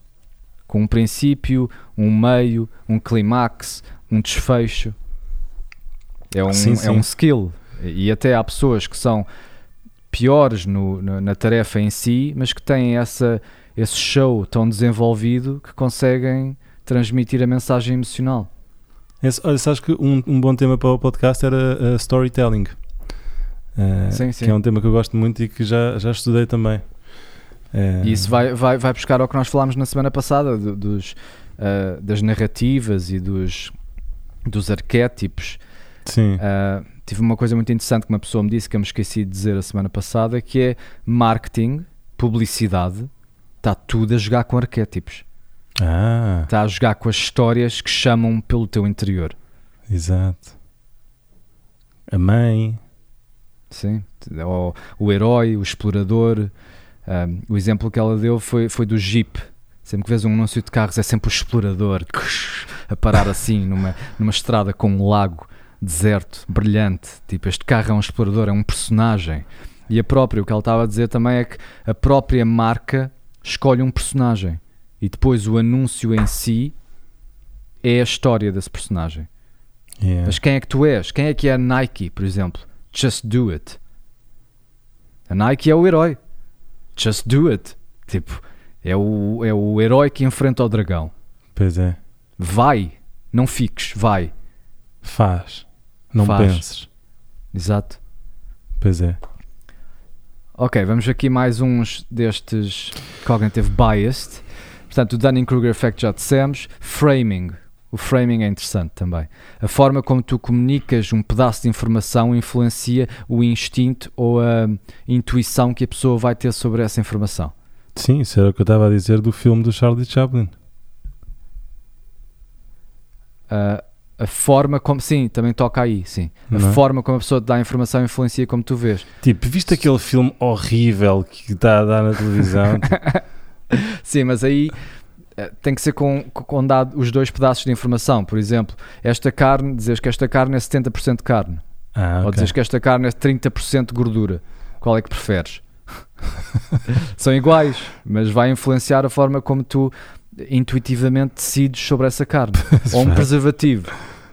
com um princípio, um meio, um clímax, um desfecho. É um, Sim, é sim. um skill. E até há pessoas que são piores no- na, na tarefa em si, mas que têm essa, esse show tão desenvolvido que conseguem transmitir a mensagem emocional. Esse, olha, sabes que um, um bom tema para o podcast era uh, storytelling. Uh, Sim, que sim. é um tema que eu gosto muito e que já, já estudei também. Uh, E isso vai, vai, vai buscar ao que nós falámos na semana passada, do- dos, ah, das narrativas e dos, dos arquétipos. Sim, Ah, tive uma coisa muito interessante que uma pessoa me disse que eu me esqueci de dizer a semana passada, que é marketing, publicidade, está tudo a jogar com arquétipos. ah, Está a jogar com as histórias que chamam pelo teu interior. exato. A mãe, Sim? O, o herói, o explorador. Ah, o exemplo que ela deu foi, foi do Jeep. Sempre que vês um anúncio de carros é sempre o explorador a parar assim numa, numa estrada com um lago deserto, brilhante. Tipo, este carro é um explorador, é um personagem. E a própria, o que ela estava a dizer também é que a própria marca escolhe um personagem. e depois o anúncio em si é a história desse personagem. Yeah. Mas quem é que tu és? Quem é que é a Nike, por exemplo? Just do it. A Nike é o herói. Just do it. Tipo, é o, é o herói que enfrenta o dragão. Pois é. Vai. Não fiques. Vai. Faz. Não Faz. penses. Exato. Pois é. Ok, vamos aqui mais uns destes cognitive biased. Portanto, o Dunning-Kruger effect já dissemos. Framing. O framing é interessante também. A forma como tu comunicas um pedaço de informação influencia o instinto ou a intuição que a pessoa vai ter sobre essa informação. Sim, isso era o que eu estava a dizer do filme do Charlie Chaplin. A, a forma como. Sim, também toca aí, sim. A é? forma como a pessoa te dá a informação influencia como tu vês. Tipo, viste aquele filme horrível que está a dar na televisão? [laughs] Sim, mas aí tem que ser com, com dado os dois pedaços de informação. Por exemplo, esta carne, dizes que esta carne é 70% carne. ah, Ou ok. dizes que esta carne é 30% gordura. Qual é que preferes? [laughs] São iguais, mas vai influenciar a forma como tu intuitivamente decides sobre essa carne. [laughs] Ou um preservativo.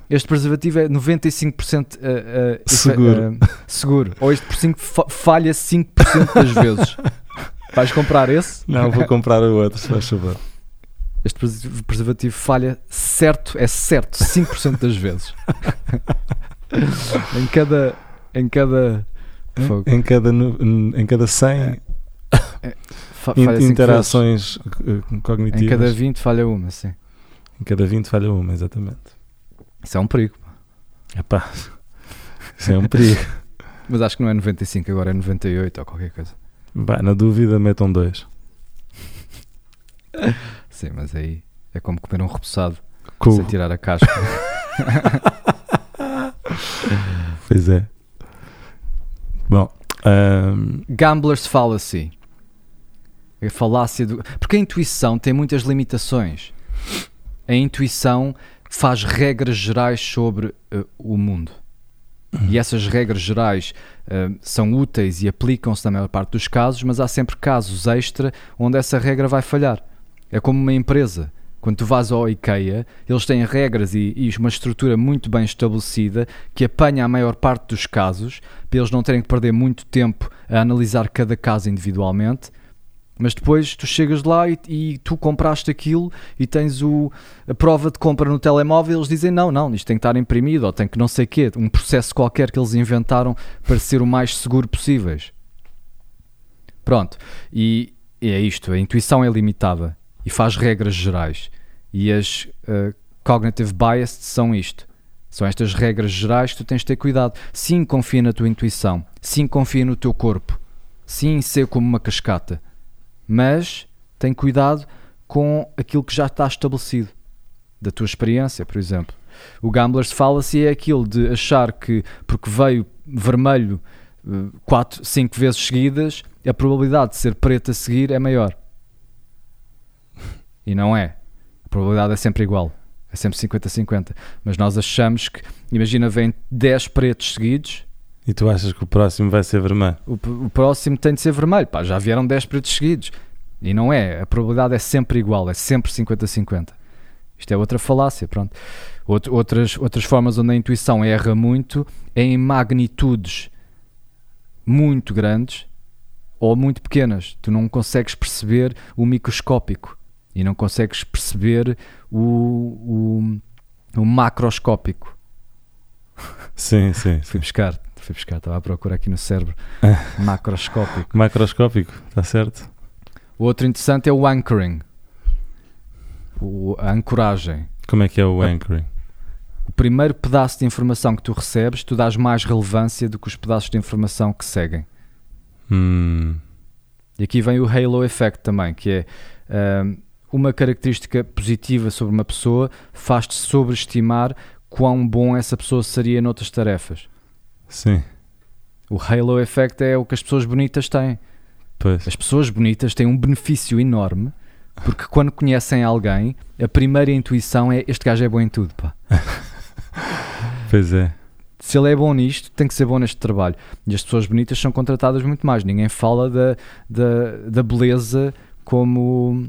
Este preservativo é 95% eh, eh, efe- Seguro. eh, seguro. Ou este por 5 fa- falha 5% das vezes. [laughs] Vais comprar esse? Não, vou comprar o outro, se faz favor. Este pres- preservativo falha certo, é certo, 5% das vezes. [laughs] em cada. Em cada. Fogo. Em cada, em cada 100 Fa- in- falha cinco interações eh, cognitivas, Em cada 20 falha uma, sim. em cada 20 falha uma, exatamente. Isso é um perigo. Epá, isso é um perigo. [laughs] Mas acho que não é 95, agora é 98 ou qualquer coisa. Bah, na dúvida, metam dois. [laughs] Sim, mas aí é como comer um repousado sem tirar a casca. [laughs] Pois é. Bom, ahm, Gambler's Fallacy. A falácia do. Porque a intuição tem muitas limitações. A intuição faz regras gerais sobre eh, o mundo. E essas regras gerais eh, são úteis e aplicam-se na maior parte dos casos, mas há sempre casos extra onde essa regra vai falhar. É como uma empresa. Quando tu vais ao IKEA, eles têm regras e, e uma estrutura muito bem estabelecida que apanha a maior parte dos casos, para eles não terem que perder muito tempo a analisar cada caso individualmente. Mas depois tu chegas lá e, e tu compraste aquilo e tens o, a prova de compra no telemóvel. Eles dizem: não, não, isto tem que estar imprimido ou tem que não sei quê. Um processo qualquer que eles inventaram para ser o mais seguro possíveis. Pronto, e, e é isto: a intuição é limitada e faz regras gerais. E as uh, cognitive bias são isto. São estas regras gerais que tu tens de ter cuidado. Sim, confia na tua intuição. Sim, confia no teu corpo. Sim, ser como uma cascata. Mas tem cuidado com aquilo que já está estabelecido. Da tua experiência, por exemplo. O Gambler's Fallacy é aquilo de achar que porque veio vermelho 4, 5 vezes seguidas, a probabilidade de ser preto a seguir é maior. E não é. A probabilidade é sempre igual. É sempre 50-50. Mas nós achamos que, imagina, vem 10 pretos seguidos, e tu achas que o próximo vai ser vermelho? o, o próximo tem de ser vermelho. Pá, já vieram 10 pretos seguidos. E não é. A probabilidade é sempre igual. É sempre 50-50. Isto é outra falácia, pronto. Out- outras, outras formas onde a intuição erra muito é em magnitudes muito grandes ou muito pequenas. Tu não consegues perceber o microscópico e não consegues perceber o, o, o macroscópico. Sim, sim. [laughs] Fui buscar, fui buscar, estava a procurar aqui no cérebro. Macroscópico. Macroscópico, está certo? O outro interessante é o anchoring. O, a ancoragem. Como é que é o anchoring? O primeiro pedaço de informação que tu recebes, tu dás mais relevância do que os pedaços de informação que seguem. Hum, E aqui vem o halo effect também, que é ahm, uma característica positiva sobre uma pessoa faz-te sobreestimar quão bom essa pessoa seria noutras tarefas. sim, O halo effect é o que as pessoas bonitas têm. pois. As pessoas bonitas têm um benefício enorme porque quando conhecem alguém, a primeira intuição é este gajo é bom em tudo, pá. [laughs] Pois é. Se ele é bom nisto, tem que ser bom neste trabalho. E as pessoas bonitas são contratadas muito mais. Ninguém fala da, da, da beleza como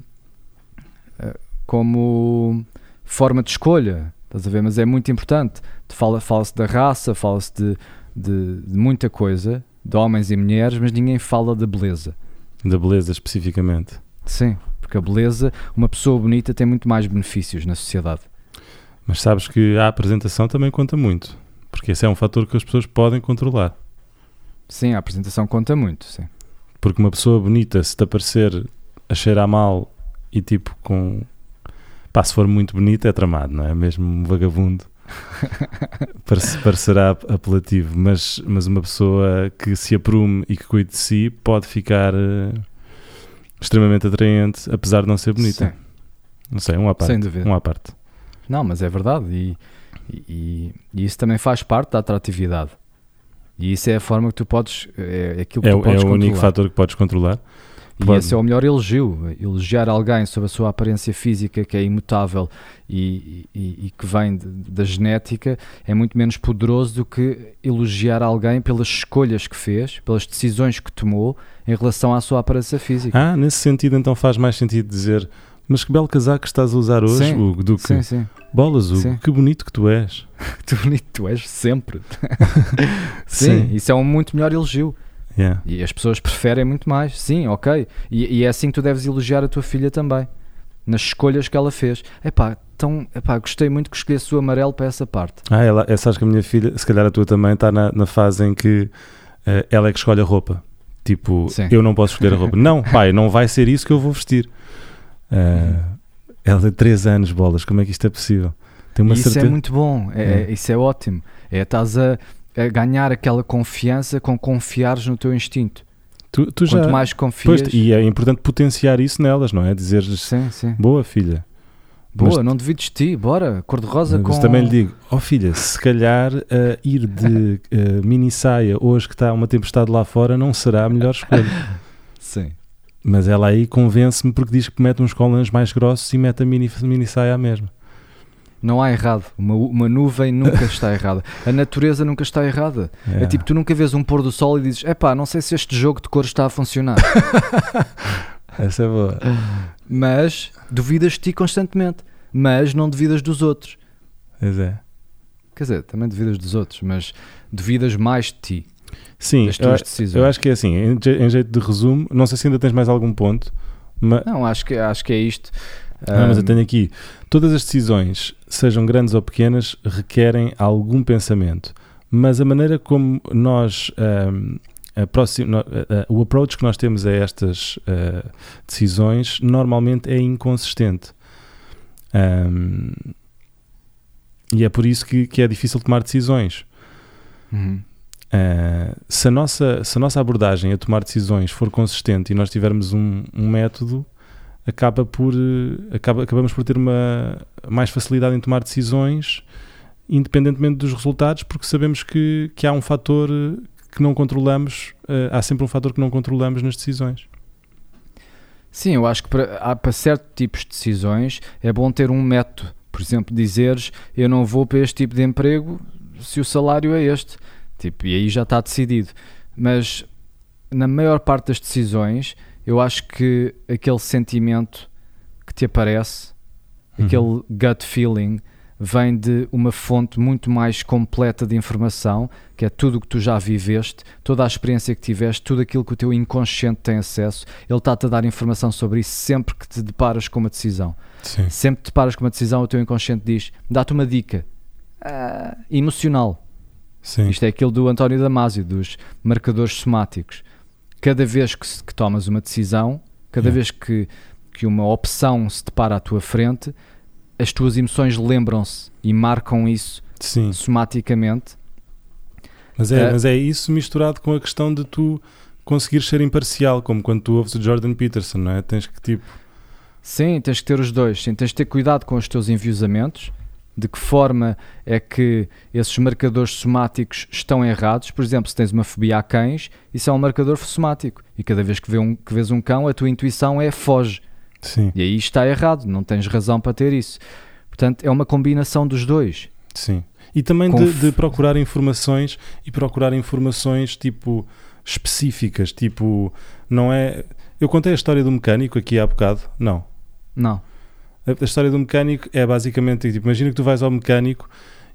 como forma de escolha, estás a ver? Mas é muito importante. Fala- Fala-se da raça, fala-se de, de- de muita coisa, de homens e mulheres, mas ninguém fala da beleza. Da beleza especificamente. Sim, porque a beleza, uma pessoa bonita tem muito mais benefícios na sociedade. Mas sabes que a apresentação também conta muito. Porque esse é um fator que as pessoas podem controlar. Sim, a apresentação conta muito, sim. Porque uma pessoa bonita, se te aparecer a cheirar mal e tipo com. Pá, se for muito bonita é tramado, não é? Mesmo um vagabundo. [laughs] Parece- parecerá apelativo, mas, mas uma pessoa que se aprume e que cuide de si pode ficar eh, extremamente atraente, apesar de não ser bonita. Sim, Não sei, um à parte. sem dúvida. Um à parte. Não, mas é verdade e, e- e isso também faz parte da atratividade. E isso é a forma que tu podes, é, é aquilo que É, tu o- é podes o único controlar. fator que podes controlar. E Pode. esse é o melhor elogio. Elogiar alguém sobre a sua aparência física, que é imutável e, e- e que vem de- da genética, é muito menos poderoso do que elogiar alguém pelas escolhas que fez, pelas decisões que tomou em relação à sua aparência física. Ah, nesse sentido, então faz mais sentido dizer. Mas que belo casaco estás a usar hoje, Sim, Hugo, do que Sim, sim. bolas, Hugo, Sim. que bonito que tu és. [laughs] Tu bonito tu és sempre. [laughs] sim, isso é um muito melhor elogio. Yeah. E as pessoas preferem muito mais. Sim, ok. E, e é assim que tu deves elogiar a tua filha também. Nas escolhas que ela fez. Epá, então, epá, gostei muito que escolhesse o amarelo para essa parte. Ah, ela, é, sabes que a minha filha, se calhar a tua também, está na, na fase em que eh, ela é que escolhe a roupa. Tipo, Sim. eu não posso escolher a roupa. não, [laughs] pai, não vai ser isso que eu vou vestir. Eh, ela tem 3 anos, bolas, como é que isto é possível? Tem uma isso certeza. é muito bom. É, É. é- Isso é ótimo. É estás a, a ganhar aquela confiança com confiares no teu instinto. Tu, tu já. Quanto mais confias. Pois, e é importante potenciar isso nelas, não é? Dizer-lhes, Sim, sim. boa filha. Boa, Mas- não devides de ti, bora. Cor-de-rosa com. Mas também lhe digo, ó filha, se calhar eh, ir de [laughs] eh, mini saia hoje que está uma tempestade lá fora não será a melhor escolha. [laughs] Sim. Mas ela aí convence-me porque diz que mete uns colãs mais grossos e mete a mini, mini saia à mesma. Não há errado. Uma, uma nuvem nunca [laughs] está errada. A natureza nunca está errada. É. tipo, tu nunca vês um pôr do sol e dizes: epá, não sei se este jogo de cores está a funcionar. [laughs] Essa é boa. Mas duvidas de ti constantemente. Mas não duvidas dos outros. Pois é. Quer dizer, também duvidas dos outros, mas duvidas mais de ti, Sim, das eu, tuas decisões. eu acho que é assim, em, em jeito de resumo, não sei se ainda tens mais algum ponto, mas, Não, acho que, acho que é isto. Não, mas eu tenho aqui, todas as decisões, sejam grandes ou pequenas, requerem algum pensamento, mas a maneira como nós, próxima- a- o approach que nós temos a estas ah, decisões normalmente é inconsistente. Ahm, e é por isso que, que é difícil tomar decisões. uhum. Uh, se, a nossa, se a nossa abordagem a tomar decisões for consistente e nós tivermos um, um método, acaba por, uh, acaba, acabamos por ter uma mais facilidade em tomar decisões, independentemente dos resultados, porque sabemos que, que há um fator uh, que não controlamos, uh, há sempre um fator que não controlamos nas decisões. Sim, eu acho que para, para certos tipos de decisões é bom ter um método. Por exemplo, dizeres eu não vou para este tipo de emprego se o salário é este. Tipo, e aí já está decidido. Mas na maior parte das decisões, eu acho que aquele sentimento que te aparece, Uhum. aquele gut feeling, vem de uma fonte muito mais completa de informação, que é tudo o que tu já viveste, toda a experiência que tiveste, tudo aquilo que o teu inconsciente tem acesso, ele está-te a dar informação sobre isso sempre que te deparas com uma decisão. Sim. Sempre que te deparas com uma decisão, o teu inconsciente diz, dá-te uma dica ah, emocional. Sim. Isto é aquilo do António Damasio, dos marcadores somáticos. Cada vez que, que tomas uma decisão, cada Yeah. vez que, que uma opção se depara à tua frente, as tuas emoções lembram-se e marcam isso Sim. somaticamente. Mas é, É. mas é isso misturado com a questão de tu conseguires ser imparcial, como quando tu ouves o Jordan Peterson, não é? Tens que tipo. Sim, tens que ter os dois. Sim, tens de ter cuidado com os teus enviosamentos. De que forma é que esses marcadores somáticos estão errados? Por exemplo, se tens uma fobia a cães, isso é um marcador somático. E cada vez que, vê um, que vês um cão, a tua intuição é foge. Sim, E aí está errado, não tens razão para ter isso. Portanto, é uma combinação dos dois. sim. E também de, de procurar informações e procurar informações tipo específicas, tipo, não é. Eu contei a história do mecânico aqui há bocado? Não. Não. A, história do mecânico é basicamente, tipo, imagina que tu vais ao mecânico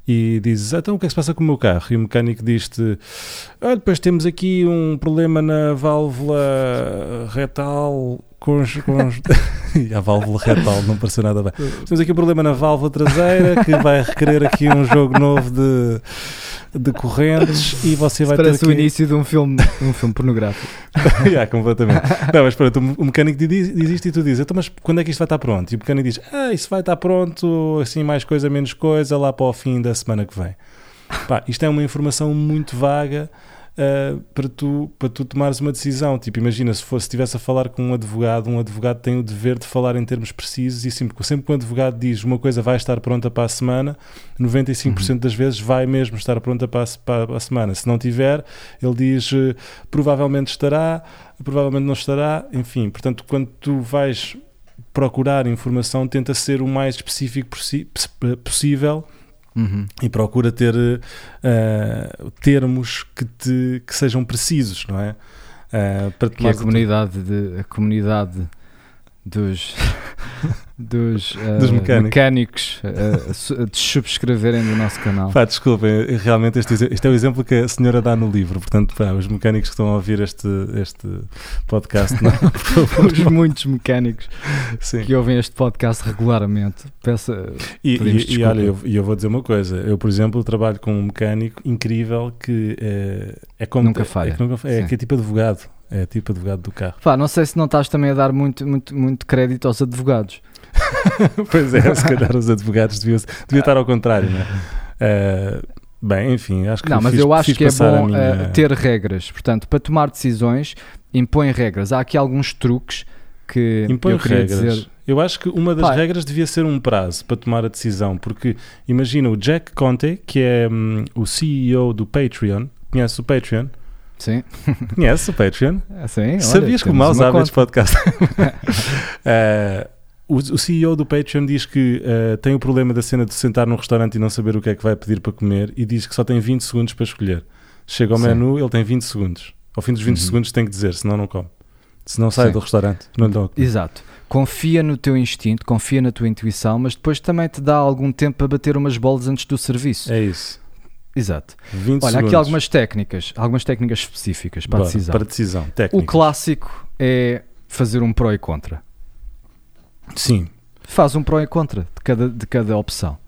e dizes, então o que é que se passa com o meu carro? E o mecânico diz-te, olha, depois temos aqui um problema na válvula retal com os... Com os... [laughs] a válvula retal não pareceu nada bem. Temos aqui um problema na válvula traseira que vai requerer aqui um jogo novo de, de correntes e você vai Parece ter o que... início de um filme, de um filme pornográfico. [laughs] yeah, completamente. Não, mas pronto, o mecânico diz, diz isto e tu dizes, então, mas quando é que isto vai estar pronto? E o mecânico diz, ah, isso vai estar pronto, assim, mais coisa, menos coisa, lá para o fim da semana que vem. Pá, isto é uma informação muito vaga uh, para, tu, para tu tomares uma decisão. Tipo, imagina se fosse, estivesse a falar com um advogado, um advogado tem o dever de falar em termos precisos e sempre, sempre que um advogado diz uma coisa vai estar pronta para a semana, 95% das vezes vai mesmo estar pronta para a, para a semana. Se não tiver, ele diz uh, provavelmente estará, provavelmente não estará, enfim. Portanto, quando tu vais procurar informação, tenta ser o mais específico possi possível Uhum. e procura ter uh, termos que, te, que sejam precisos, não é? Uh, para Que a comunidade, de, a comunidade dos, [laughs] dos, uh, [laughs] Dos mecânicos. mecânicos uh, de subscreverem do nosso canal. Pá, desculpem, realmente este, este é o exemplo que a senhora dá no livro, portanto, pá, os mecânicos que estão a ouvir este, este podcast, não, [laughs] Os muitos mecânicos sim. que ouvem este podcast regularmente. Peço, E, e- e olha, eu, eu vou dizer uma coisa, eu, por exemplo, trabalho com um mecânico incrível que é, é como Nunca é, falha. que nunca- é que é tipo advogado, é tipo advogado do carro. Pá, não sei se não estás também a dar muito, muito, muito crédito aos advogados. [laughs] pois é, se calhar os advogados deviam, devia estar ao contrário, não é? Eh, bem, enfim, acho que Não, mas fiz- eu acho que é bom minha- eh, ter regras. Portanto, para tomar decisões, impõe regras. Há aqui alguns truques que Impõe eu regras. dizer. Eu acho que uma das Pá. regras devia ser um prazo para tomar a decisão, porque imagina o Jack Conte, que é hum, o CEO do Patreon, conhece o Patreon? Sim, [laughs] Conhece o Patreon? assim, olha, Sabias que o Maus abre este podcast? [laughs] [laughs] Eh, o, o CEO do Patreon diz que eh, tem o problema da cena de sentar num restaurante e não saber o que é que vai pedir para comer e diz que só tem 20 segundos para escolher. Chega ao Sim. menu, ele tem 20 segundos. Ao fim dos 20 Uhum. segundos tem que dizer, senão não come. Se não sai Sim. do restaurante, não lhe comer. Exato. Confia no teu instinto, confia na tua intuição, mas depois também te dá algum tempo para bater umas bolas antes do serviço. É isso. Exato. 20 Olha, segundos. aqui algumas técnicas, algumas técnicas específicas para Bora, decisão. Para decisão, O técnica. clássico é fazer um pró e contra. Sim. Faz um pró e contra de cada, de cada opção.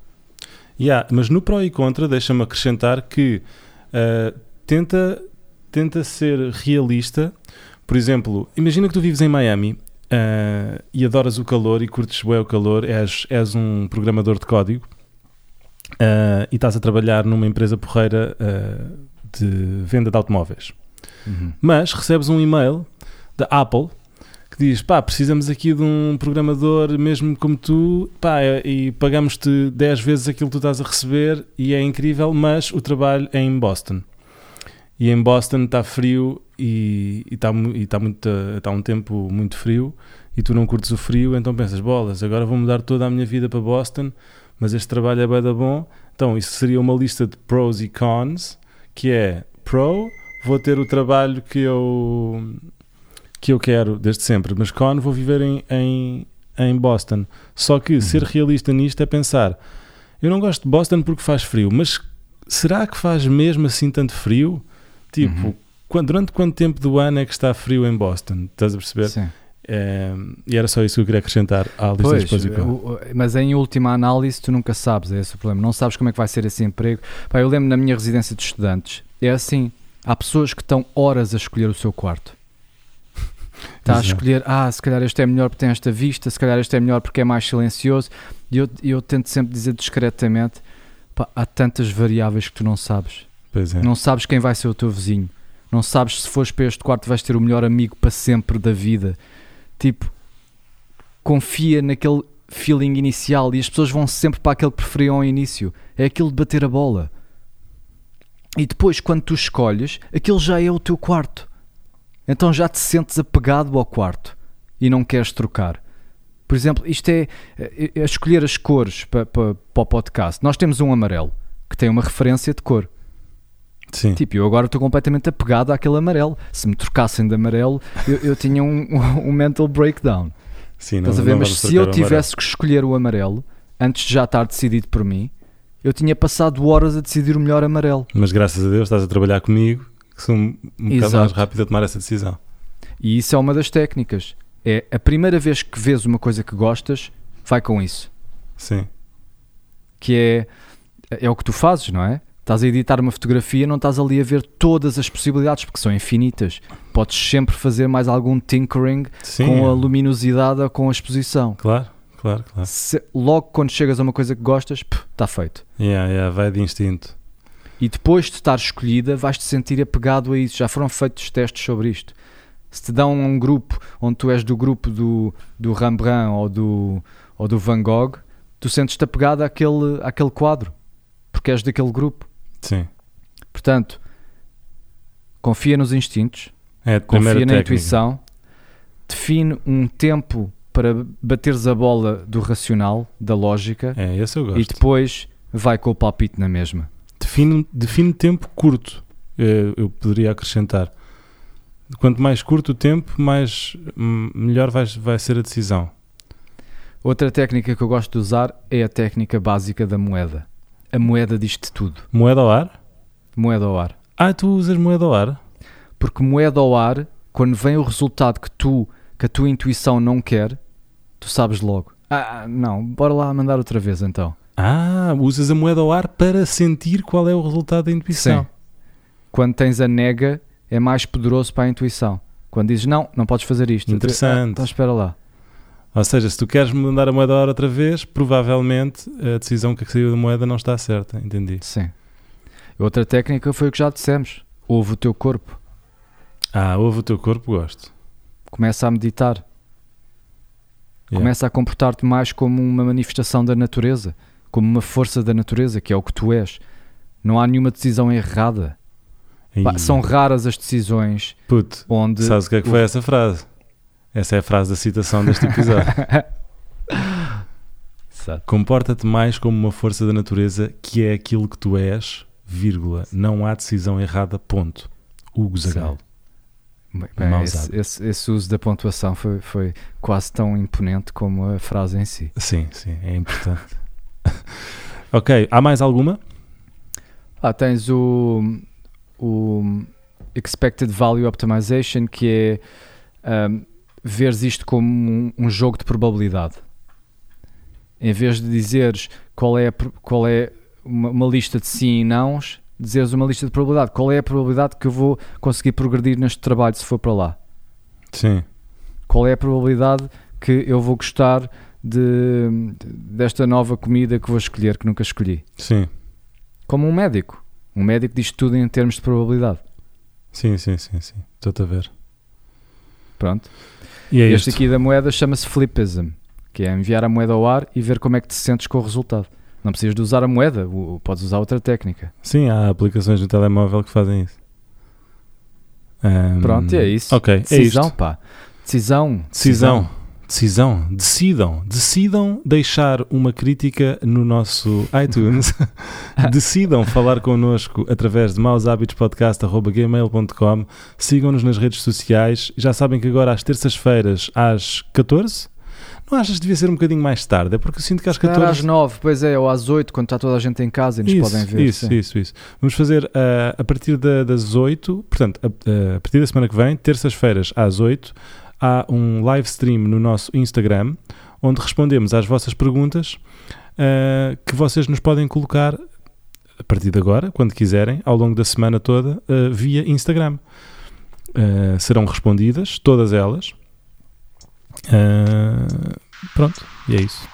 Yeah, mas no pró e contra, deixa-me acrescentar que uh, tenta, tenta ser realista. Por exemplo, imagina que tu vives em Miami uh, e adoras o calor e curtes bem o calor, és, és um programador de código uh, e estás a trabalhar numa empresa porreira uh, de venda de automóveis. Uhum. Mas recebes um e-mail da Apple que diz: pá, precisamos aqui de um programador mesmo como tu, pá, e pagamos-te 10 vezes aquilo que tu estás a receber e é incrível, mas o trabalho é em Boston. E em Boston está frio e está e tá muito está um tempo muito frio e tu não curtes o frio, então pensas, bolas, agora vou mudar toda a minha vida para Boston, mas este trabalho é bem da bom. Então, isso seria uma lista de pros e cons, que é pro, vou ter o trabalho que eu que eu quero desde sempre, mas con vou viver em, em, em Boston. Só que ser realista nisto é pensar, eu não gosto de Boston porque faz frio, mas será que faz mesmo assim tanto frio? Tipo, Uhum. quan- durante quanto tempo do ano é que está frio em Boston? Estás a perceber? Sim. E era só isso que eu queria acrescentar à lista Pois, dos pros e cons. o- o- mas em última análise tu nunca sabes, é esse o problema. Não sabes como é que vai ser esse emprego. Pá, eu lembro na minha residência de estudantes, é assim, há pessoas que estão horas a escolher o seu quarto. [laughs] Está a escolher, ah, se calhar este é melhor porque tem esta vista, se calhar este é melhor porque é mais silencioso. E eu, eu tento sempre dizer discretamente, pá, há tantas variáveis que tu não sabes. É. Não sabes quem vai ser o teu vizinho. Não sabes se fores para este quarto vais ter o melhor amigo para sempre da vida. Tipo, confia naquele feeling inicial e as pessoas vão sempre para aquele que preferiam ao início. É aquilo de bater a bola. E depois, quando tu escolhes, aquele já é o teu quarto. Então já te sentes apegado ao quarto e não queres trocar. Por exemplo, isto é, é- é escolher as cores para, para, para o podcast. Nós temos um amarelo que tem uma referência de cor. Sim. Tipo, eu agora estou completamente apegado àquele amarelo. Se me trocassem de amarelo, eu, eu tinha um, [laughs] um mental breakdown. Sim, não, Estás a ver? Mas se eu tivesse que escolher o amarelo, antes de já estar decidido por mim, eu tinha passado horas a decidir o melhor amarelo. Mas graças a Deus estás a trabalhar comigo, que sou um, um bocado mais rápido a tomar essa decisão. E isso é uma das técnicas. É a primeira vez que vês uma coisa que gostas, vai com isso. Sim, Que é, é o que tu fazes, não é? Estás a editar uma fotografia, não estás ali a ver todas as possibilidades, porque são infinitas. Podes sempre fazer mais algum tinkering sim. com a luminosidade ou com a exposição. Claro, claro, claro. Se- logo quando chegas a uma coisa que gostas, está feito. Yeah, yeah, vai de instinto. E depois de estar escolhida, vais-te sentir apegado a isso. Já foram feitos testes sobre isto. Se te dão um grupo onde tu és do grupo do, do Rembrandt ou do, ou do Van Gogh, tu sentes-te apegado àquele, àquele quadro, porque és daquele grupo. Sim. Portanto, confia nos instintos, É confia na técnica. intuição, define um tempo para bateres a bola do racional, da lógica, É, esse eu e gosto. depois vai com o palpite na mesma. Define, define tempo curto, eh, eu poderia acrescentar. Quanto mais curto o tempo, mais hum, melhor vai, vai ser a decisão. Outra técnica que eu gosto de usar é a técnica básica da moeda. A moeda diz-te tudo. Moeda ao ar? Moeda ao ar. Ah, tu usas moeda ao ar? Porque moeda ao ar, quando vem o resultado que tu, que a tua intuição não quer, tu sabes logo. Ah, não, bora lá mandar outra vez então. Ah, usas a moeda ao ar para sentir qual é o resultado da intuição. Sim. Quando tens a nega, é mais poderoso para a intuição. Quando dizes não, não podes fazer isto. Interessante. Ah, então espera lá. Ou seja, se tu queres mandar a moeda ao ar outra vez, provavelmente a decisão que saiu da moeda não está certa. Entendi. Sim. Outra técnica foi o que já dissemos. Ouve o teu corpo. Ah, ouve o teu corpo, gosto. Começa a meditar. Yeah. Começa a comportar-te mais como uma manifestação da natureza, como uma força da natureza, que é o que tu és. Não há nenhuma decisão errada. Pá, são raras as decisões Puto, onde. sabes o que é que foi essa frase? Essa é a frase da citação deste episódio. [laughs] Comporta-te mais como uma força da natureza que é aquilo que tu és, vírgula. Não há decisão errada, ponto. Hugo Zagal. Bem, esse, esse- esse uso da pontuação foi, foi quase tão imponente como a frase em si. Sim, sim, é importante. [laughs] ok, há mais alguma? Ah, tens o, o Expected Value Optimization, que é um, veres isto como um, um jogo de probabilidade. Em vez de dizeres qual é, qual é uma, uma lista de sim e nãos, dizeres uma lista de probabilidade. Qual é a probabilidade que eu vou conseguir progredir neste trabalho se for para lá? Sim. Qual é a probabilidade que eu vou gostar de, desta nova comida que vou escolher, que nunca escolhi? Sim, Como um médico. Um médico diz tudo em termos de probabilidade. sim, sim, sim, sim. Estou-te a ver. Pronto. E é este isto. aqui da moeda chama-se flippism, que é enviar a moeda ao ar e ver como é que te sentes com o resultado. Não precisas de usar a moeda, podes usar outra técnica. Sim, há aplicações no telemóvel que fazem isso. Ahm, Pronto, é isso. Ok, é Decisão, isto. pá. Decisão. Decisão. Decisão. Decidam. Decidam deixar uma crítica no nosso iTunes. [laughs] Decidam falar connosco através de maushabitospodcast.gmail.com Sigam-nos nas redes sociais. Já sabem que agora às terças-feiras às 14 Não achas que devia ser um bocadinho mais tarde? É porque eu sinto que às Calhar 14 às 9, pois é, ou às 8, quando está toda a gente em casa e nos isso, podem ver. Isso, sim. isso, isso. Vamos fazer ah, a partir da- das 8, portanto, a, a partir da semana que vem, terças-feiras às 8, há um live stream no nosso Instagram onde respondemos às vossas perguntas ah, que vocês nos podem colocar a partir de agora, quando quiserem, ao longo da semana toda, ah, via Instagram. Ah, serão respondidas, todas elas. Pronto, e é isso.